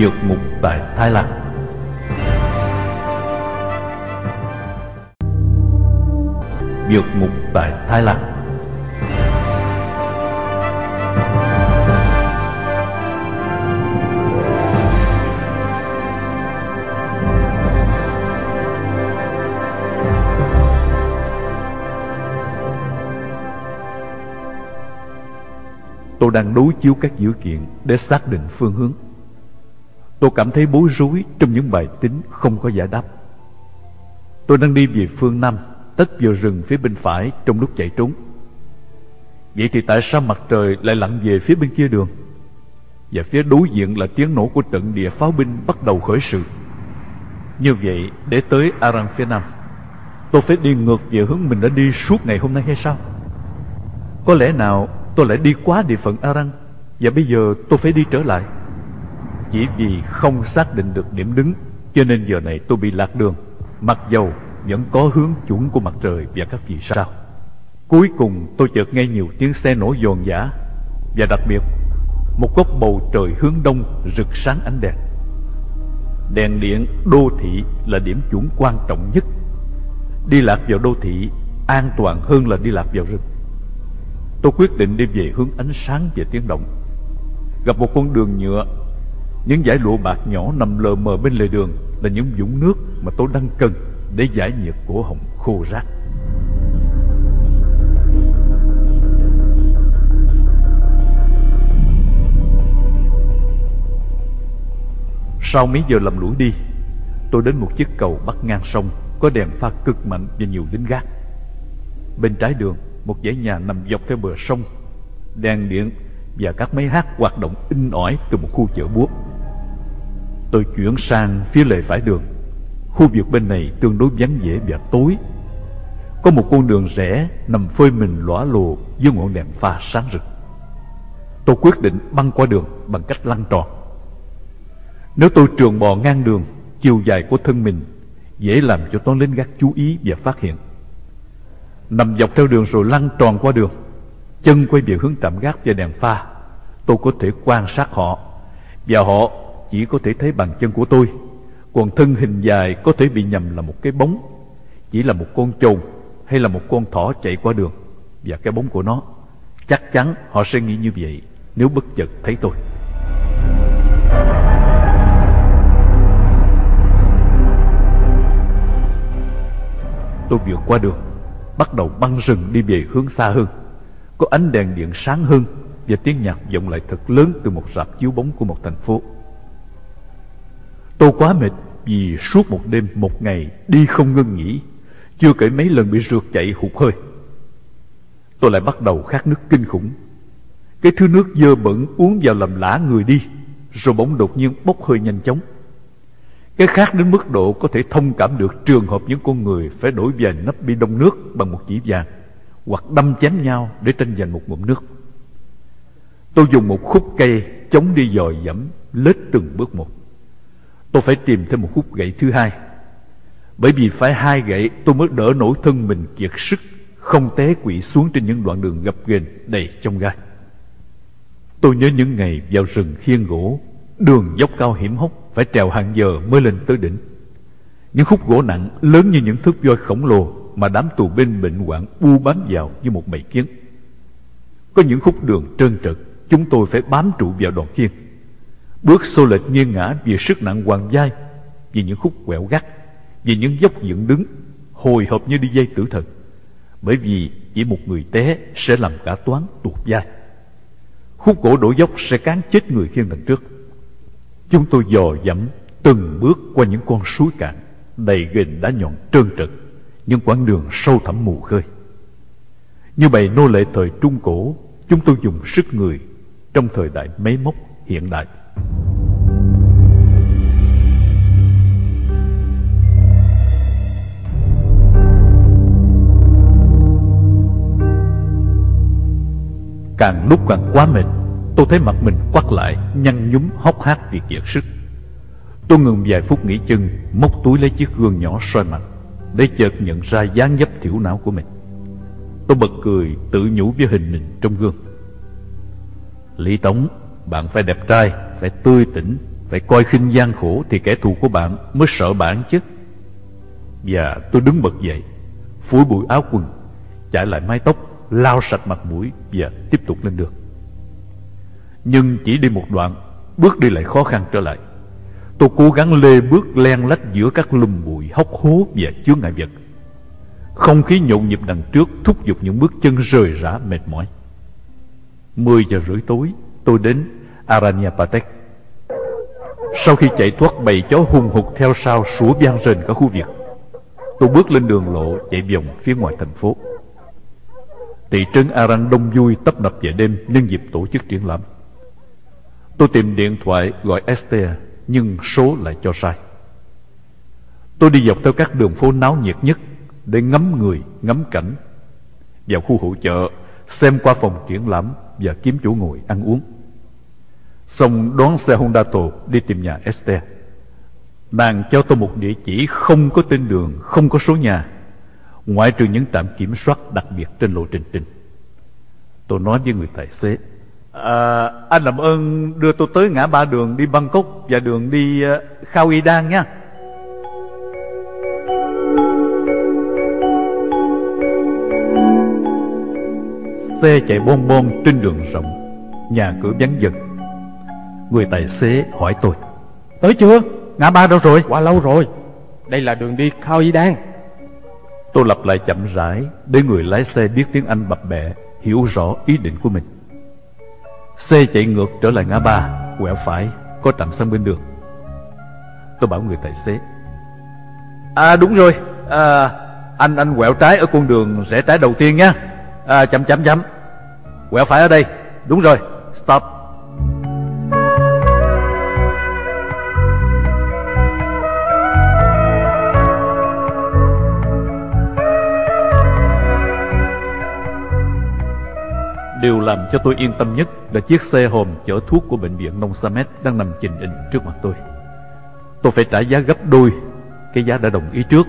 Vượt mục tại Thái Lan. Vượt ngục tại Thái Lan. Tôi đang đối chiếu các dữ kiện để xác định phương hướng. Tôi cảm thấy bối rối trong những bài tính không có giải đáp. Tôi đang đi về phương Nam, tấp vào rừng phía bên phải trong lúc chạy trốn. Vậy thì tại sao mặt trời lại lặn về phía bên kia đường? Và phía đối diện là tiếng nổ của trận địa pháo binh bắt đầu khởi sự. Như vậy, để tới Aran phía Nam, tôi phải đi ngược về hướng mình đã đi suốt ngày hôm nay hay sao? Có lẽ nào tôi lại đi quá địa phận Aran và bây giờ tôi phải đi trở lại? Chỉ vì không xác định được điểm đứng Cho nên giờ này tôi bị lạc đường Mặc dầu vẫn có hướng chuẩn của mặt trời và các vì sao. Cuối cùng, tôi chợt nghe nhiều tiếng xe nổ dồn dã, Và đặc biệt, Một góc bầu trời hướng đông rực sáng ánh đèn. Đèn điện đô thị là điểm chuẩn quan trọng nhất. Đi lạc vào đô thị an toàn hơn là đi lạc vào rừng. Tôi quyết định đi về hướng ánh sáng và tiếng động. Gặp một con đường nhựa, những dải lụa bạc nhỏ nằm lờ mờ bên lề đường Là những vũng nước mà tôi đang cần. Để giải nhiệt cổ họng khô rác Sau mấy giờ lầm lũi đi, Tôi đến một chiếc cầu bắc ngang sông, Có đèn pha cực mạnh và nhiều lính gác Bên trái đường, Một dãy nhà nằm dọc theo bờ sông, Đèn điện và các máy hát hoạt động in ỏi từ một khu chợ búa. Tôi chuyển sang phía lề phải đường. Khu vực bên này tương đối vắng vẻ và tối. Có một con đường rẽ nằm phơi mình lõa lồ dưới ngọn đèn pha sáng rực. Tôi quyết định băng qua đường bằng cách lăn tròn. Nếu tôi trường bò ngang đường, chiều dài của thân mình dễ làm cho toán lính gác chú ý và phát hiện. Nằm dọc theo đường rồi lăn tròn qua đường, chân quay về hướng tạm gác và đèn pha. Tôi có thể quan sát họ và họ chỉ có thể thấy bàn chân của tôi còn thân hình dài có thể bị nhầm là một cái bóng, chỉ là một con trồn hay là một con thỏ chạy qua đường. Và cái bóng của nó, chắc chắn họ sẽ nghĩ như vậy nếu bất chợt thấy tôi. Tôi vượt qua đường, bắt đầu băng rừng đi về hướng xa hơn. Có ánh đèn điện sáng hơn và tiếng nhạc vọng lại thật lớn từ một rạp chiếu bóng của một thành phố. Tôi quá mệt vì suốt một đêm một ngày đi không ngưng nghỉ, chưa kể mấy lần bị rượt chạy hụt hơi. Tôi lại bắt đầu khát nước kinh khủng. Cái thứ nước dơ bẩn uống vào làm lã người đi, rồi bỗng đột nhiên bốc hơi nhanh chóng. Cái khát đến mức độ có thể thông cảm được trường hợp những con người phải đổi về nắp bi đông nước bằng một chỉ vàng, hoặc đâm chém nhau để tranh giành một ngụm nước. Tôi dùng một khúc cây chống đi dòi dẫm, lết từng bước một. Tôi phải tìm thêm một khúc gậy thứ hai. Bởi vì phải hai gậy, tôi mới đỡ nổi thân mình kiệt sức, Không té quỵ xuống trên những đoạn đường gập ghềnh đầy trong gai. Tôi nhớ những ngày vào rừng khiên gỗ, Đường dốc cao hiểm hóc, Phải trèo hàng giờ mới lên tới đỉnh. Những khúc gỗ nặng lớn như những thước voi khổng lồ Mà đám tù binh bệnh hoạn bu bám vào như một bầy kiến. Có những khúc đường trơn trật Chúng tôi phải bám trụ vào đòn khiên Bước xô lệch nghiêng ngã vì sức nặng hoàng vai Vì những khúc quẹo gắt, Vì những dốc dựng đứng, Hồi hộp như đi dây tử thần. Bởi vì chỉ một người té sẽ làm cả toán tuột vai Khúc gỗ đổ dốc sẽ cán chết người khiêng đằng trước. Chúng tôi dò dẫm từng bước qua những con suối cạn Đầy ghềnh đá nhọn trơn trật Những quãng đường sâu thẳm mù khơi. Như bầy nô lệ thời Trung Cổ, Chúng tôi dùng sức người Trong thời đại máy móc hiện đại. Càng lúc càng quá mệt, Tôi thấy mặt mình quắt lại, Nhăn nhúm, hốc hác vì kiệt sức. Tôi ngừng vài phút nghỉ chân, Móc túi lấy chiếc gương nhỏ soi mặt, Để chợt nhận ra dáng dấp thiểu não của mình. Tôi bật cười, tự nhủ với hình mình trong gương. Lý Tống bạn phải đẹp trai Phải tươi tỉnh Phải coi khinh gian khổ Thì kẻ thù của bạn mới sợ bạn chứ Và tôi đứng bật dậy Phủi bụi áo quần Chải lại mái tóc lao sạch mặt mũi và tiếp tục lên đường. Nhưng chỉ đi một đoạn, bước đi lại khó khăn trở lại. Tôi cố gắng lê bước len lách giữa các lùm bụi hốc hố và chướng ngại vật. Không khí nhộn nhịp đằng trước thúc giục những bước chân rời rã mệt mỏi. 10 giờ rưỡi tối, tôi đến Aranyapatek Sau khi chạy thoát bầy chó hung hục theo sau sủa vang rền cả khu vực, tôi bước lên đường lộ chạy vòng phía ngoài thành phố. Thị trấn Aran đông vui tấp nập về đêm nhân dịp tổ chức triển lãm. Tôi tìm điện thoại gọi Esther nhưng số lại cho sai. Tôi đi dọc theo các đường phố náo nhiệt nhất để ngắm người, ngắm cảnh. Vào khu hỗ chợ, xem qua phòng triển lãm và kiếm chỗ ngồi ăn uống. Xong đón xe Honda Tổ đi tìm nhà Esther. Nàng cho tôi một địa chỉ không có tên đường, không có số nhà ngoại trừ những trạm kiểm soát đặc biệt trên lộ trình trình. Tôi nói với người tài xế, à, anh làm ơn đưa tôi tới ngã ba đường đi Bangkok và đường đi uh, Khao Y Đan nha. Xe chạy bon bon trên đường rộng, nhà cửa vắng dần. Người tài xế hỏi tôi, Tới chưa? Ngã ba đâu rồi? Quá lâu rồi. Đây là đường đi Khao Y Đan. Tôi lặp lại chậm rãi để người lái xe biết tiếng Anh bập bẹ, hiểu rõ ý định của mình. Xe chạy ngược trở lại ngã ba, quẹo phải, có trạm xăng bên đường. Tôi bảo người tài xế. À đúng rồi, à, anh anh quẹo trái ở con đường rẽ trái đầu tiên nha. À, chậm chậm chậm. Quẹo phải ở đây, đúng rồi, stop. Điều làm cho tôi yên tâm nhất là chiếc xe hòm chở thuốc của bệnh viện Nông Samet đang nằm trình hình trước mặt tôi. Tôi phải trả giá gấp đôi cái giá đã đồng ý trước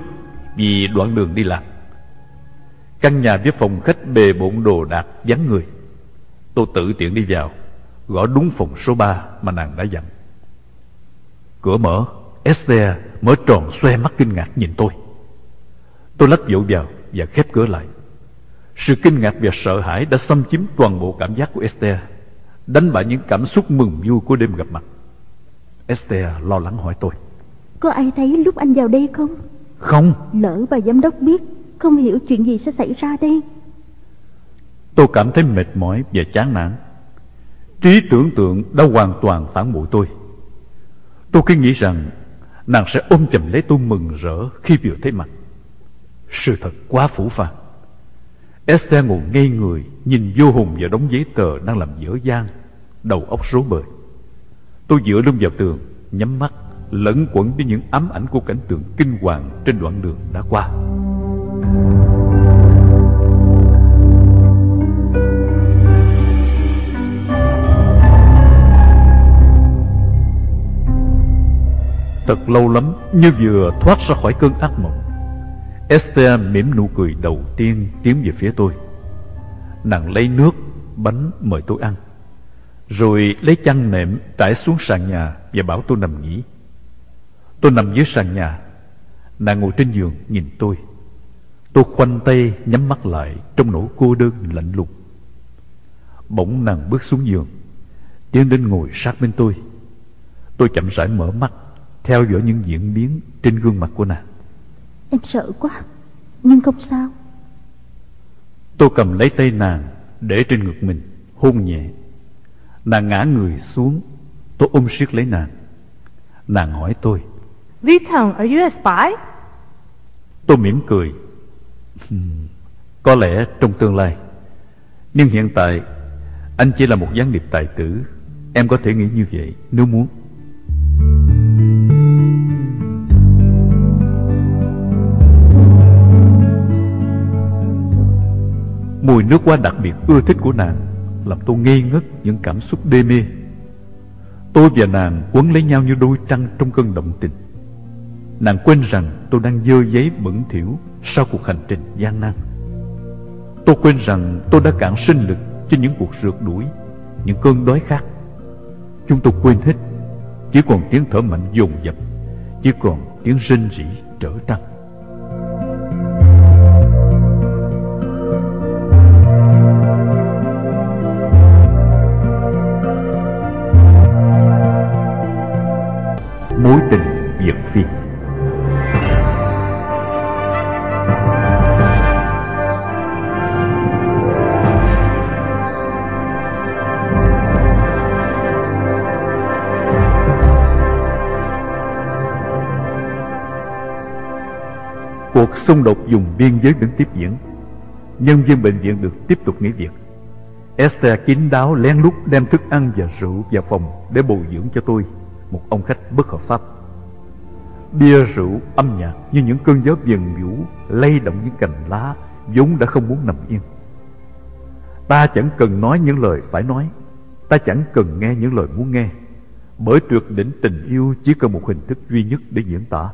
vì đoạn đường đi làm. Căn nhà với phòng khách bề bộn đồ đạc vắng người. Tôi tự tiện đi vào, gõ đúng phòng số 3 mà nàng đã dặn. Cửa mở, Esther mở tròn xoe mắt kinh ngạc nhìn tôi. Tôi lách vội vào và khép cửa lại. Sự kinh ngạc và sợ hãi đã xâm chiếm toàn bộ cảm giác của Esther, đánh bại những cảm xúc mừng vui của đêm gặp mặt. Esther lo lắng hỏi tôi. Có ai thấy lúc anh vào đây không? Không. Lỡ bà giám đốc biết, không hiểu chuyện gì sẽ xảy ra đây. Tôi cảm thấy mệt mỏi và chán nản. Trí tưởng tượng đã hoàn toàn phản bội tôi. Tôi cứ nghĩ rằng nàng sẽ ôm chầm lấy tôi mừng rỡ khi vừa thấy mặt. Sự thật quá phủ phàng. Esther ngồi ngây người, Nhìn vô hùng vào đống giấy tờ Đang làm dở dang, Đầu óc rối bời. Tôi dựa lưng vào tường, Nhắm mắt, lẫn quẩn với những ám ảnh của cảnh tượng kinh hoàng Trên đoạn đường đã qua. Thật lâu lắm, Như vừa thoát ra khỏi cơn ác mộng Esther mỉm nụ cười đầu tiên tiến về phía tôi. Nàng lấy nước, bánh mời tôi ăn Rồi lấy chăn nệm trải xuống sàn nhà Và bảo tôi nằm nghỉ. Tôi nằm dưới sàn nhà Nàng ngồi trên giường nhìn tôi. Tôi khoanh tay nhắm mắt lại Trong nỗi cô đơn lạnh lùng. Bỗng nàng bước xuống giường Tiến đến ngồi sát bên tôi. Tôi chậm rãi mở mắt Theo dõi những diễn biến trên gương mặt của nàng. Em sợ quá Nhưng không sao. Tôi cầm lấy tay nàng Để trên ngực mình Hôn nhẹ. Nàng ngã người xuống Tôi ôm siết lấy nàng. Nàng hỏi tôi Lý Thần, are you a spy? Tôi mỉm cười. Có lẽ trong tương lai. Nhưng hiện tại Anh chỉ là một gián điệp tài tử. Em có thể nghĩ như vậy nếu muốn Mùi nước hoa đặc biệt ưa thích của nàng, Làm tôi ngây ngất những cảm xúc đê mê. Tôi và nàng quấn lấy nhau như đôi trăng trong cơn động tình. Nàng quên rằng tôi đang dơ giấy bẩn thỉu Sau cuộc hành trình gian nan. Tôi quên rằng tôi đã cạn sinh lực Cho những cuộc rượt đuổi, Những cơn đói khát. Chúng tôi quên hết, Chỉ còn tiếng thở mạnh dồn dập, Chỉ còn tiếng rên rỉ trở trăng. Mối tình Việt Phi. Cuộc xung đột dùng biên giới vẫn tiếp diễn. Nhân viên bệnh viện được tiếp tục nghỉ việc. Esther kín đáo lén lút đem thức ăn và rượu vào phòng Để bồi dưỡng cho tôi. Một ông khách bất hợp pháp. Bia rượu âm nhạc như những cơn gió viền vũ Lay động những cành lá vốn đã không muốn nằm yên. Ta chẳng cần nói những lời phải nói Ta chẳng cần nghe những lời muốn nghe Bởi tuyệt đỉnh tình yêu chỉ cần một hình thức duy nhất để diễn tả.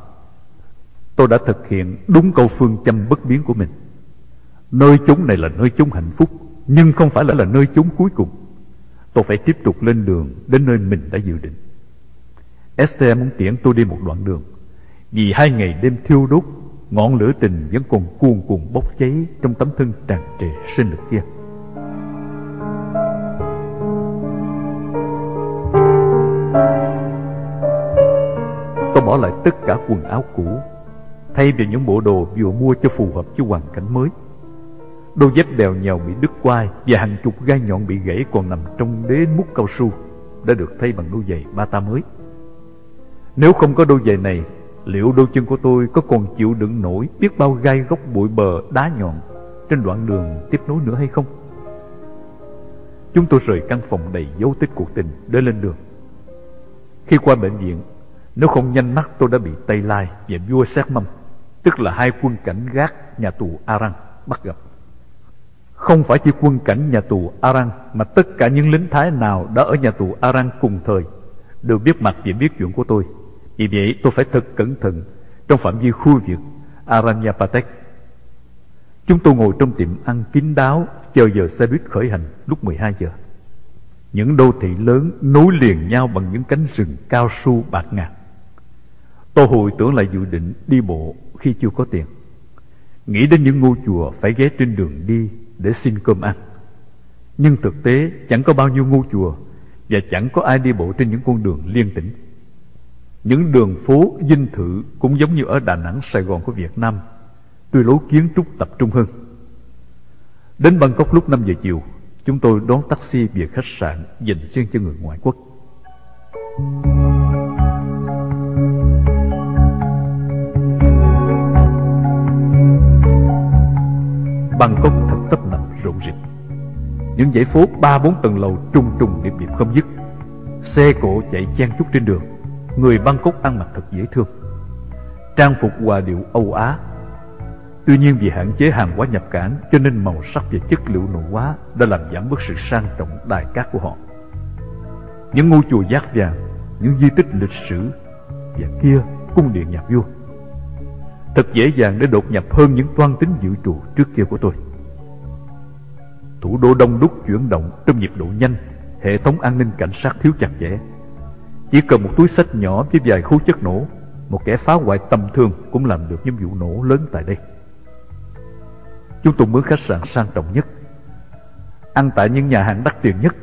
Tôi đã thực hiện đúng câu phương châm bất biến của mình. Nơi chúng này là nơi chúng hạnh phúc Nhưng không phải là, là nơi chúng cuối cùng. Tôi phải tiếp tục lên đường Đến nơi mình đã dự định. Esther muốn tiễn tôi đi một đoạn đường. Vì hai ngày đêm thiêu đốt, Ngọn lửa tình vẫn còn cuồn cuộn bốc cháy Trong tấm thân tràn trề sinh lực kia. Tôi bỏ lại tất cả quần áo cũ, Thay vì những bộ đồ vừa mua cho phù hợp với hoàn cảnh mới. Đôi dép bèo nhèo bị đứt quai Và hàng chục gai nhọn bị gãy còn nằm trong đế mút cao su Đã được thay bằng đôi giày ba ta mới. Nếu không có đôi giày này, Liệu đôi chân của tôi có còn chịu đựng nổi Biết bao gai góc bụi bờ, đá nhọn Trên đoạn đường tiếp nối nữa hay không? Chúng tôi rời căn phòng đầy dấu tích cuộc tình Để lên đường. Khi qua bệnh viện, Nếu không nhanh mắt tôi đã bị Tây Lai và vua xét mâm, Tức là hai quân cảnh gác nhà tù Arang bắt gặp. Không phải chỉ quân cảnh nhà tù Arang Mà tất cả những lính Thái nào đã ở nhà tù Arang cùng thời Đều biết mặt và biết chuyện của tôi. Vì vậy, tôi phải thật cẩn thận Trong phạm vi khu vực Aranyapatek Chúng tôi ngồi trong tiệm ăn kín đáo, Chờ giờ xe buýt khởi hành lúc 12 giờ. Những đô thị lớn nối liền nhau bằng những cánh rừng cao su bạc ngàn. Tôi hồi tưởng lại dự định đi bộ khi chưa có tiền. Nghĩ đến những ngôi chùa phải ghé trên đường đi để xin cơm ăn. Nhưng thực tế, chẳng có bao nhiêu ngôi chùa Và chẳng có ai đi bộ trên những con đường liên tỉnh. Những đường phố dinh thự cũng giống như ở Đà Nẵng, Sài Gòn của Việt Nam Tuy lối kiến trúc tập trung hơn. Đến Bangkok lúc 5 giờ chiều Chúng tôi đón taxi về khách sạn dành riêng cho người ngoại quốc. Bangkok thật tấp nập rộn rịp. Những dãy phố ba bốn tầng lầu trùng trùng điệp điệp không dứt. Xe cộ chạy chen chúc trên đường. Người Bangkok ăn mặc thật dễ thương. Trang phục hòa điệu Âu Á. Tuy nhiên vì hạn chế hàng hóa nhập cảng, Cho nên màu sắc và chất liệu nội hóa Đã làm giảm bớt sự sang trọng đài cát của họ. Những ngôi chùa giác vàng, Những di tích lịch sử Và kia cung điện nhà vua. Thật dễ dàng để đột nhập hơn những toan tính dự trù trước kia của tôi. Thủ đô đông đúc chuyển động trong nhịp độ nhanh, Hệ thống an ninh cảnh sát thiếu chặt chẽ. Chỉ cần một túi sách nhỏ với vài khối chất nổ Một kẻ phá hoại tầm thường cũng làm được những vụ nổ lớn tại đây. Chúng tôi mướn khách sạn sang trọng nhất Ăn tại những nhà hàng đắt tiền nhất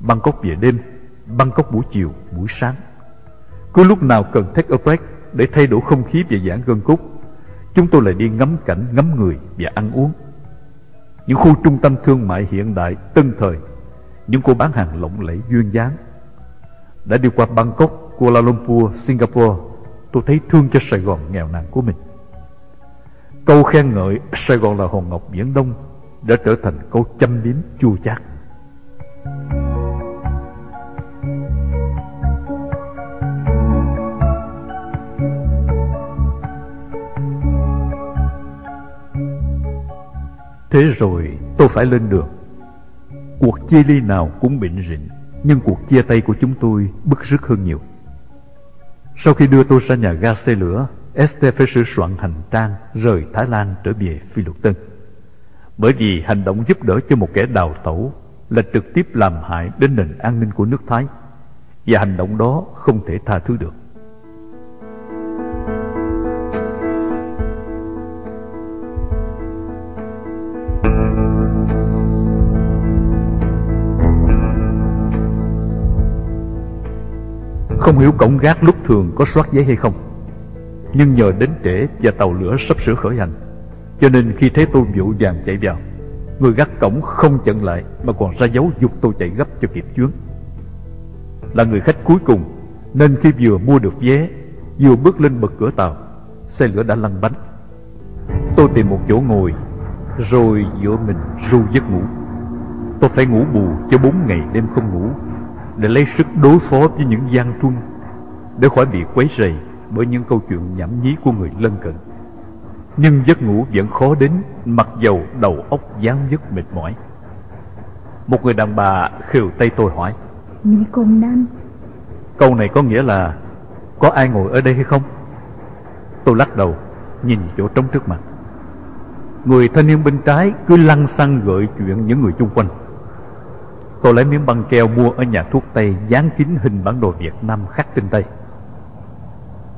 Bangkok về đêm Bangkok buổi chiều, buổi sáng. Cứ lúc nào cần take a break Để thay đổi không khí và giãn gân cốt Chúng tôi lại đi ngắm cảnh, ngắm người và ăn uống. Những khu trung tâm thương mại hiện đại, tân thời Những cô bán hàng lộng lẫy duyên dáng. Đã đi qua Bangkok, Kuala Lumpur, Singapore Tôi thấy thương cho Sài Gòn nghèo nàn của mình. Câu khen ngợi Sài Gòn là hòn ngọc Biển đông Đã trở thành câu châm biếm chua chát. Thế rồi tôi phải lên đường. Cuộc chia ly nào cũng bệnh rịnh nhưng cuộc chia tay của chúng tôi bức rứt hơn nhiều. Sau khi đưa tôi ra nhà ga xe lửa, Esther phải sửa soạn hành trang Rời Thái Lan trở về Phi Luật Tân. Bởi vì hành động giúp đỡ cho một kẻ đào tẩu Là trực tiếp làm hại đến nền an ninh của nước Thái, Và hành động đó không thể tha thứ được. Không hiểu cổng gác lúc thường có soát giấy hay không. Nhưng nhờ đến trễ và tàu lửa sắp sửa khởi hành, Cho nên khi thấy tôi vội vàng chạy vào, Người gác cổng không chận lại Mà còn ra dấu dục tôi chạy gấp cho kịp chuyến Là người khách cuối cùng, Nên khi vừa mua được vé, Vừa bước lên bậc cửa tàu, Xe lửa đã lăn bánh. Tôi tìm một chỗ ngồi, Rồi giữa mình ru giấc ngủ. Tôi phải ngủ bù cho bốn ngày đêm không ngủ để lấy sức đối phó với những gian truân để khỏi bị quấy rầy bởi những câu chuyện nhảm nhí của người lân cận. Nhưng giấc ngủ vẫn khó đến mặc dầu đầu óc dáng dứt mệt mỏi. Một người đàn bà khều tay tôi hỏi mỹ công nam. Câu này có nghĩa là có ai ngồi ở đây hay không? Tôi lắc đầu nhìn chỗ trống trước mặt. Người thanh niên bên trái cứ lăng xăng gợi chuyện những người chung quanh Tôi lấy miếng băng keo mua ở nhà thuốc Tây, Dán kín hình bản đồ Việt Nam khắc trên tay.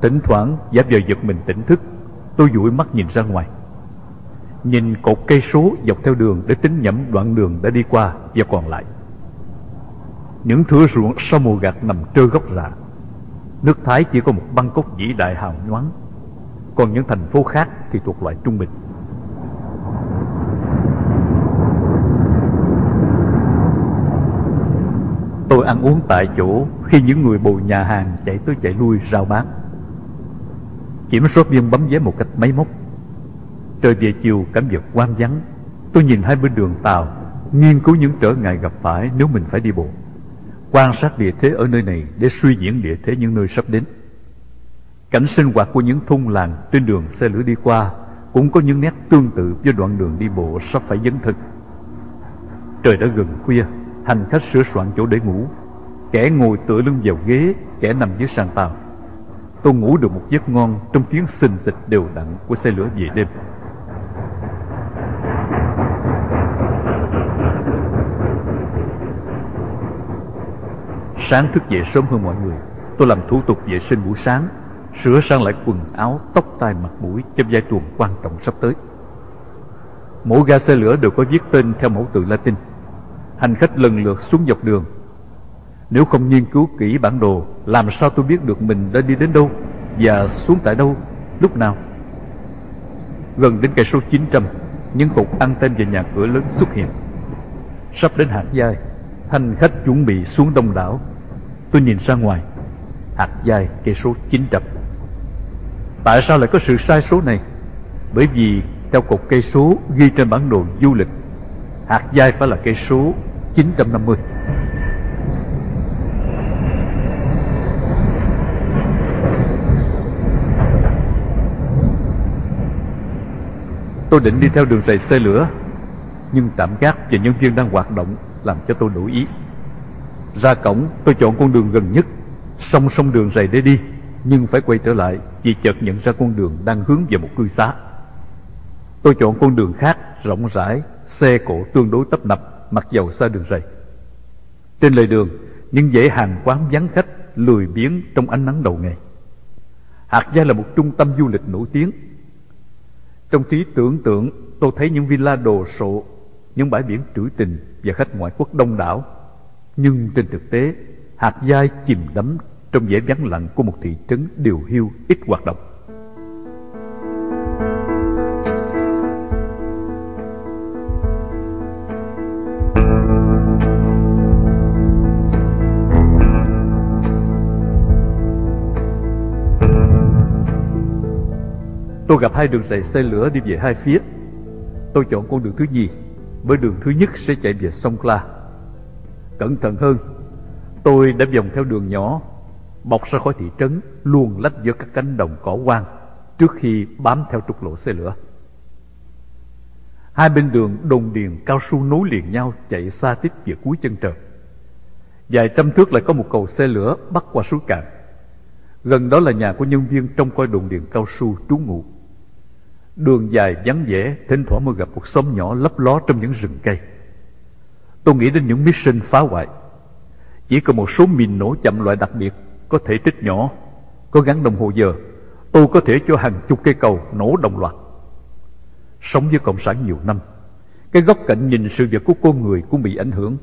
Tỉnh thoảng, giả vờ giật mình tỉnh thức, Tôi dụi mắt nhìn ra ngoài. Nhìn cột cây số dọc theo đường Để tính nhẩm đoạn đường đã đi qua và còn lại. Những thửa ruộng sau mùa gặt nằm trơ gốc rạ. Nước Thái chỉ có một băng cốc vĩ đại hào nhoáng. Còn những thành phố khác thì thuộc loại trung bình. Tôi ăn uống tại chỗ khi những người bồi nhà hàng chạy tới chạy lui rao bán. Kiểm soát viên bấm vé một cách máy móc. Trời về chiều cảnh vật quan vắng. Tôi nhìn hai bên đường tàu, nghiên cứu những trở ngại gặp phải nếu mình phải đi bộ. Quan sát địa thế ở nơi này để suy diễn địa thế những nơi sắp đến. Cảnh sinh hoạt của những thôn làng trên đường xe lửa đi qua cũng có những nét tương tự với đoạn đường đi bộ sắp phải dấn thân. Trời đã gần khuya, Hành khách sửa soạn chỗ để ngủ. Kẻ ngồi tựa lưng vào ghế Kẻ nằm dưới sàn tàu. Tôi ngủ được một giấc ngon Trong tiếng xình xịch đều đặn của xe lửa về đêm. Sáng thức dậy sớm hơn mọi người Tôi làm thủ tục vệ sinh buổi sáng Sửa sang lại quần áo, tóc tai mặt mũi Cho giai tuần quan trọng sắp tới. Mỗi ga xe lửa đều có viết tên theo mẫu từ Latin. Hành khách lần lượt xuống dọc đường. Nếu không nghiên cứu kỹ bản đồ, Làm sao tôi biết được mình đã đi đến đâu Và xuống tại đâu, Lúc nào? Gần đến cây số 900 Những cột anten và nhà cửa lớn xuất hiện. Sắp đến hạt giai, Hành khách chuẩn bị xuống đông đảo. Tôi nhìn ra ngoài, Hạt giai, cây số 900 Tại sao lại có sự sai số này? Bởi vì theo cột cây số ghi trên bản đồ du lịch, Hạt giai phải là cây số 950 Tôi định đi theo đường rầy xe lửa, Nhưng tạm gác và nhân viên đang hoạt động Làm cho tôi đổi ý. Ra cổng, tôi chọn con đường gần nhất, Song song đường rầy để đi, Nhưng phải quay trở lại Vì chợt nhận ra con đường đang hướng về một cư xá. Tôi chọn con đường khác, rộng rãi, Xe cộ tương đối tấp nập. Mặc dầu xa đường rầy Trên lề đường, những dãy hàng quán vắng khách lười biếng trong ánh nắng đầu ngày. Hạt Gia là một trung tâm du lịch nổi tiếng. Trong trí tưởng tượng, tôi thấy những villa đồ sộ, những bãi biển trữ tình và khách ngoại quốc đông đảo. Nhưng trên thực tế, Hạt Gia chìm đắm trong vẻ vắng lặng của một thị trấn điều hiu ít hoạt động. Tôi gặp hai đường dày xe lửa đi về hai phía. Tôi chọn con đường thứ nhì, Bởi đường thứ nhất sẽ chạy về sông Kla. Cẩn thận hơn, Tôi đã vòng theo đường nhỏ, Bọc ra khỏi thị trấn luôn lách giữa các cánh đồng cỏ quang Trước khi bám theo trục lộ xe lửa. Hai bên đường đồng điền cao su nối liền nhau Chạy xa tít về cuối chân trời. Vài trăm thước lại có một cầu xe lửa Bắt qua suối cạn. Gần đó là nhà của nhân viên trong coi đồn điện cao su trú ngụ. Đường dài vắng vẻ, Thỉnh thoảng mới gặp một xóm nhỏ lấp ló trong những rừng cây. Tôi nghĩ đến những mission phá hoại. Chỉ có một số mìn nổ chậm loại đặc biệt, Có thể tích nhỏ, Có gắn đồng hồ giờ Tôi có thể cho hàng chục cây cầu nổ đồng loạt. Sống với Cộng sản nhiều năm, Cái góc cạnh nhìn sự việc của con người cũng bị ảnh hưởng.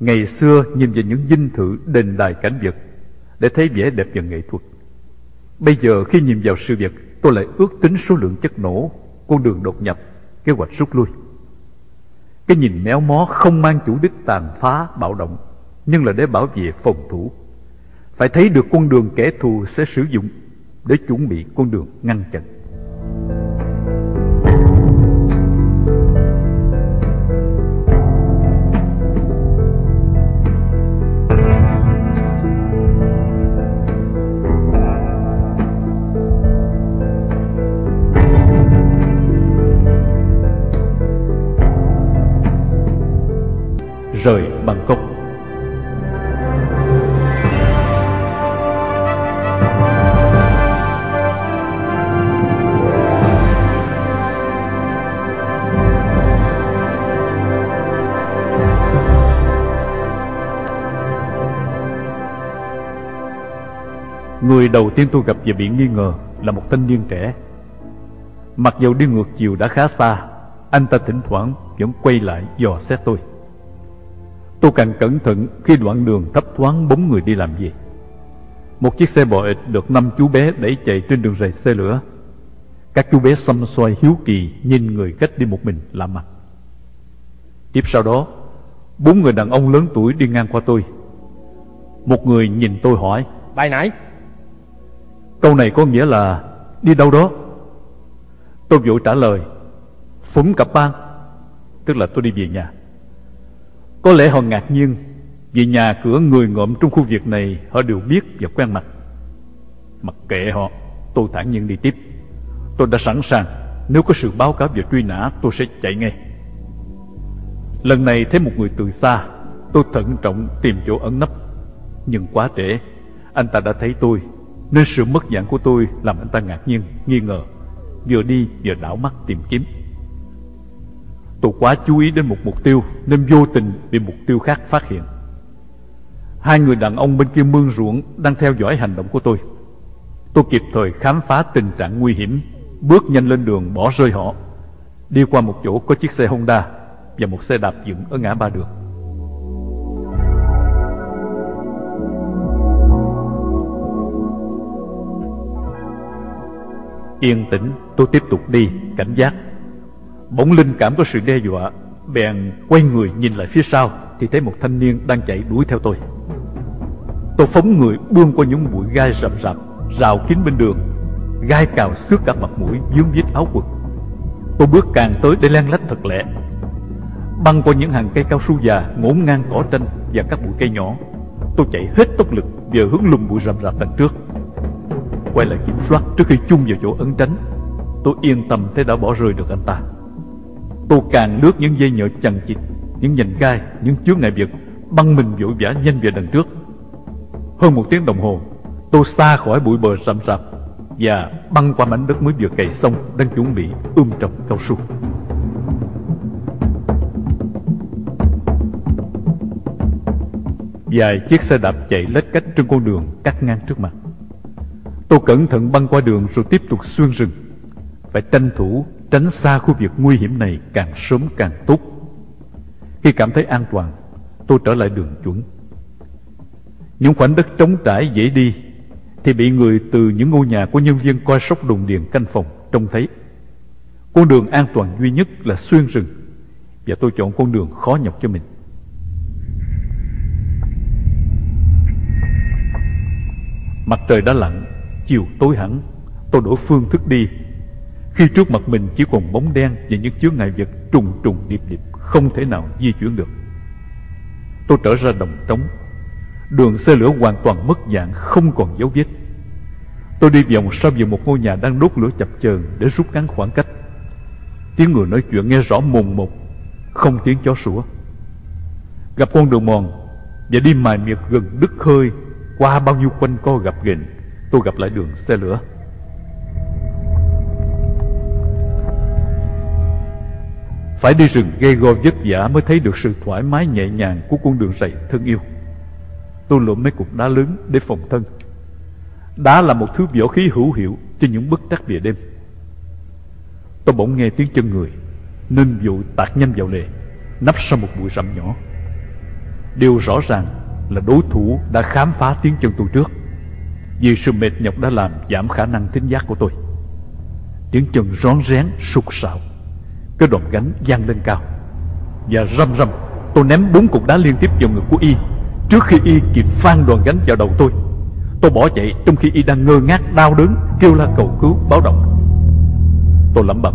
Ngày xưa nhìn về những dinh thự đền đài cảnh vật Để thấy vẻ đẹp và nghệ thuật. Bây giờ khi nhìn vào sự việc tôi lại ước tính số lượng chất nổ, con đường đột nhập, kế hoạch rút lui. Cái nhìn méo mó không mang chủ đích tàn phá, bạo động, nhưng là để bảo vệ phòng thủ. Phải thấy được con đường kẻ thù sẽ sử dụng để chuẩn bị con đường ngăn chặn. Rời Bangkok. Người đầu tiên tôi gặp và bị nghi ngờ là một thanh niên trẻ. Mặc dù đi ngược chiều đã khá xa, anh ta thỉnh thoảng vẫn quay lại dò xét tôi. Tôi càng cẩn thận khi đoạn đường thấp thoáng bóng người đi làm gì Một chiếc xe bò ịch được năm chú bé đẩy chạy trên đường rầy xe lửa. Các chú bé xăm xoay hiếu kỳ nhìn người khách đi một mình lạ mặt. Tiếp sau đó Bốn người đàn ông lớn tuổi đi ngang qua tôi. Một người nhìn tôi hỏi Bài nãy? Câu này có nghĩa là Đi đâu đó? Tôi vội trả lời Phúng cặp bang. Tức là tôi đi về nhà có lẽ họ ngạc nhiên Vì nhà cửa người ngộm trong khu vực này Họ đều biết và quen mặt. Mặc kệ họ Tôi thản nhiên đi tiếp. Tôi đã sẵn sàng. Nếu có sự báo cáo về truy nã tôi sẽ chạy ngay. Lần này thấy một người từ xa Tôi thận trọng tìm chỗ ẩn nấp. Nhưng quá trễ Anh ta đã thấy tôi Nên sự mất dạng của tôi làm anh ta ngạc nhiên, nghi ngờ. Vừa đi vừa đảo mắt tìm kiếm. Tôi quá chú ý đến một mục tiêu, Nên vô tình bị mục tiêu khác phát hiện. Hai người đàn ông bên kia mương ruộng Đang theo dõi hành động của tôi. Tôi kịp thời khám phá tình trạng nguy hiểm, Bước nhanh lên đường bỏ rơi họ, Đi qua một chỗ có chiếc xe Honda Và một xe đạp dựng ở ngã ba đường. Yên tĩnh, tôi tiếp tục đi, cảnh giác. Bỗng linh cảm có sự đe dọa. Bèn quay người nhìn lại phía sau, Thì thấy một thanh niên đang chạy đuổi theo tôi. Tôi phóng người buông qua những bụi gai rậm rạp, Rào kín bên đường. Gai cào xước cả mặt mũi, dướng vết áo quần. Tôi bước càng tới để len lách thật lẹ. Băng qua những hàng cây cao su già, Ngổn ngang cỏ tranh và các bụi cây nhỏ. Tôi chạy hết tốc lực Về hướng lùm bụi rậm rạp đằng trước. Quay lại kiểm soát trước khi chung vào chỗ ấn tránh. Tôi yên tâm thấy đã bỏ rơi được anh ta. Tôi càng lướt những dây nhợ chằng chịt Những nhành gai, những chướng ngại vật Băng mình vội vã nhanh về đằng trước. Hơn một tiếng đồng hồ Tôi xa khỏi bụi bờ sầm sập Và băng qua mảnh đất mới vừa cày xong Đang chuẩn bị ươm trồng cao su. Vài chiếc xe đạp chạy lết cách trên con đường cắt ngang trước mặt. Tôi cẩn thận băng qua đường rồi tiếp tục xuyên rừng Phải tranh thủ tránh xa khu vực nguy hiểm này càng sớm càng tốt. Khi cảm thấy an toàn, Tôi trở lại đường chuẩn. Những khoảnh đất trống trải dễ đi Thì bị người từ những ngôi nhà của nhân viên coi sóc đồn điền canh phòng trông thấy. Con đường an toàn duy nhất là xuyên rừng, Và tôi chọn con đường khó nhọc cho mình. Mặt trời đã lặn, Chiều tối hẳn, Tôi đổi phương thức đi. Khi trước mặt mình chỉ còn bóng đen Và những chướng ngại vật trùng trùng điệp điệp, Không thể nào di chuyển được. Tôi trở ra đồng trống. Đường xe lửa hoàn toàn mất dạng, Không còn dấu vết. Tôi đi vòng sau vào một ngôi nhà đang đốt lửa chập chờn Để rút ngắn khoảng cách. Tiếng người nói chuyện nghe rõ mồn một, Không tiếng chó sủa. Gặp con đường mòn Và đi mài miệt gần đứt hơi, Qua bao nhiêu quanh co gặp ghềnh, Tôi gặp lại đường xe lửa. Phải đi rừng gây go vất vả mới thấy được sự thoải mái nhẹ nhàng của con đường rầy thân yêu. Tôi lượm mấy cục đá lớn để phòng thân. Đá là một thứ võ khí hữu hiệu cho những bất trắc về đêm. Tôi bỗng nghe tiếng chân người, Nên vội tạt nhanh vào lề Nắp sau một bụi rậm nhỏ. Điều rõ ràng là đối thủ đã khám phá tiếng chân tôi trước. Vì sự mệt nhọc đã làm giảm khả năng tính giác của tôi. Tiếng chân rón rén sụt sạo. Cái đòn gánh giang lên cao. Và rầm rầm, Tôi ném bốn cục đá liên tiếp vào ngực của Y, Trước khi Y kịp phan đòn gánh vào đầu tôi. Tôi bỏ chạy trong khi Y đang ngơ ngác, đau đớn, Kêu la cầu cứu, báo động. Tôi lẩm bẩm,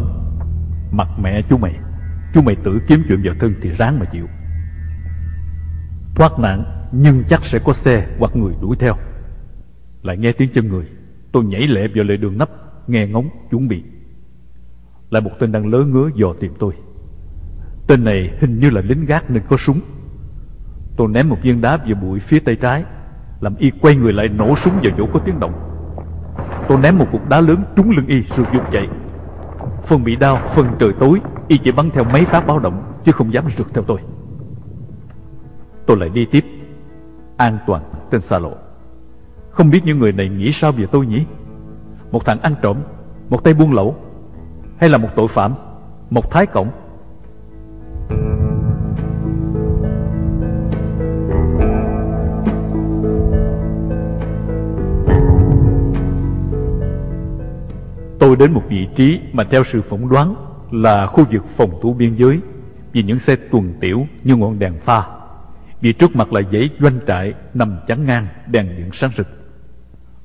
Mặt mẹ chú mày Chú mày tự kiếm chuyện vào thân thì ráng mà chịu. Thoát nạn, Nhưng chắc sẽ có xe hoặc người đuổi theo. Lại nghe tiếng chân người, Tôi nhảy lẹ vào lề đường nấp, Nghe ngóng, chuẩn bị. Lại một tên đang lớ ngứa dò tìm tôi. Tên này hình như là lính gác nên có súng. Tôi ném một viên đá vào bụi phía tay trái Làm y quay người lại nổ súng vào chỗ có tiếng động. Tôi ném một cục đá lớn trúng lưng y rồi dục chạy. Phần bị đau, phần trời tối Y chỉ bắn theo mấy phát báo động Chứ không dám rượt theo tôi. Tôi lại đi tiếp An toàn trên xa lộ. Không biết những người này nghĩ sao về tôi nhỉ? Một thằng ăn trộm Một tay buôn lậu hay là một tội phạm, Một thái cổng Tôi đến một vị trí mà theo sự phỏng đoán là khu vực phòng thủ biên giới, vì những xe tuần tiểu như ngọn đèn pha. Vì trước mặt là dãy doanh trại nằm chắn ngang đèn điện sáng rực.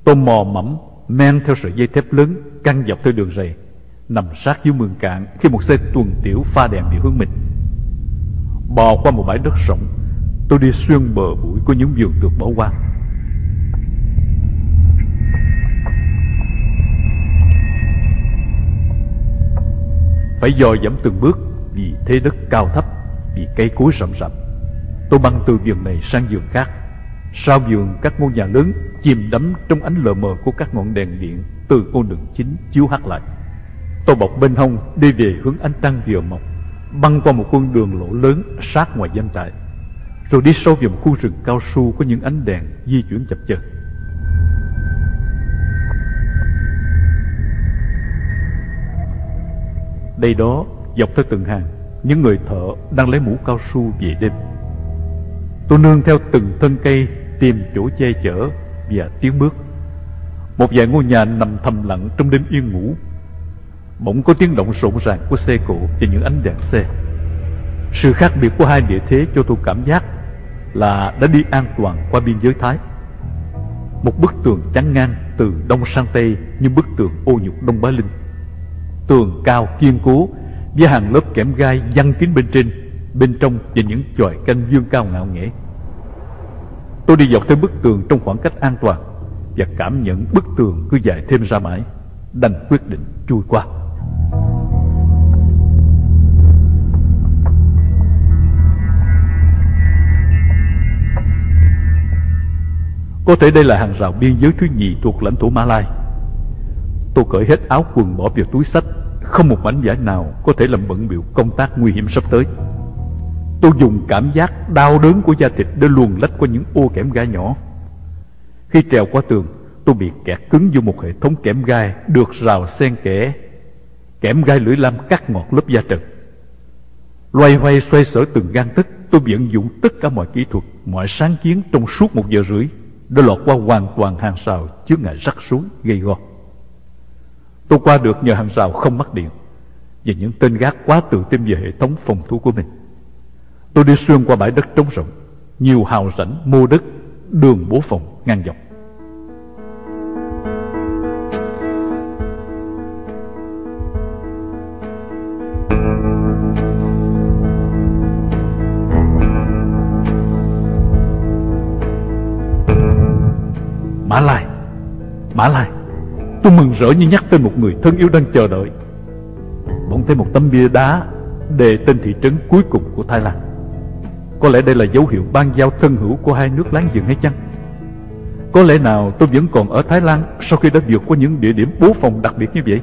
Tôi mò mẫm men theo sợi dây thép lớn căng dọc theo đường rầy nằm sát dưới mương cạn khi một xe tuần tiểu pha đèn bị hướng mình. Bò qua một bãi đất rộng, tôi đi xuyên bờ bụi của những vườn tược bỏ hoang phải dò dẫm từng bước vì thế đất cao thấp vì cây cối rậm rậm tôi băng từ vườn này sang vườn khác. Sau vườn các ngôi nhà lớn chìm đắm trong ánh lờ mờ của các ngọn đèn điện từ con đường chính chiếu hắt lại tôi bọc bên hông, đi về hướng ánh trăng vừa mọc, băng qua một con đường lỗ lớn sát ngoài doanh trại, rồi đi sâu vào một khu rừng cao su có những ánh đèn di chuyển chập chờn. Đây đó, dọc theo từng hàng, Những người thợ đang lấy mũ cao su về đêm. Tôi nương theo từng thân cây, Tìm chỗ che chở và tiến bước. Một vài ngôi nhà nằm thầm lặng trong đêm yên ngủ Bỗng có tiếng động rộn ràng của xe cộ và những ánh đèn xe. Sự khác biệt của hai địa thế cho tôi cảm giác Là đã đi an toàn qua biên giới Thái. Một bức tường chắn ngang từ đông sang tây Như bức tường ô nhục Đông Bá Linh. Tường cao, kiên cố với hàng lớp kẽm gai văng kín bên trên, bên trong và những chòi canh dương cao ngạo nghễ. Tôi đi dọc theo bức tường trong khoảng cách an toàn và cảm nhận bức tường cứ dài thêm ra mãi, đành quyết định chui qua. Có thể đây là hàng rào biên giới thứ nhì thuộc lãnh thổ Mã Lai Tôi cởi hết áo quần bỏ vào túi sách Không một mảnh vải nào có thể làm bận biểu công tác nguy hiểm sắp tới Tôi dùng cảm giác đau đớn của da thịt để luồn lách qua những ô kẽm gai nhỏ. Khi trèo qua tường, tôi bị kẹt cứng vô một hệ thống kẽm gai được rào xen kẽ. Kẽm gai lưỡi lam cắt ngọt lớp da trần. Loay hoay xoay sở từng gan tức, tôi vận dụng tất cả mọi kỹ thuật, mọi sáng kiến trong suốt một giờ rưỡi đã lọt qua hoàn toàn hàng rào chứa ngại rắc rối gây go. Tôi qua được nhờ hàng rào không mất điện và những tên gác quá tự tin về hệ thống phòng thủ của mình. Tôi đi xuyên qua bãi đất trống rộng, nhiều hào rảnh mua đất, đường bố phòng ngang dọc. Mã Lai. Mã Lai, Tôi mừng rỡ như nhắc tên một người thân yêu đang chờ đợi. Bỗng thấy một tấm bia đá Đề tên thị trấn cuối cùng của Thái Lan. Có lẽ đây là dấu hiệu ban giao thân hữu của hai nước láng giềng hay chăng? Có lẽ nào tôi vẫn còn ở Thái Lan Sau khi đã vượt qua những địa điểm bố phòng đặc biệt như vậy?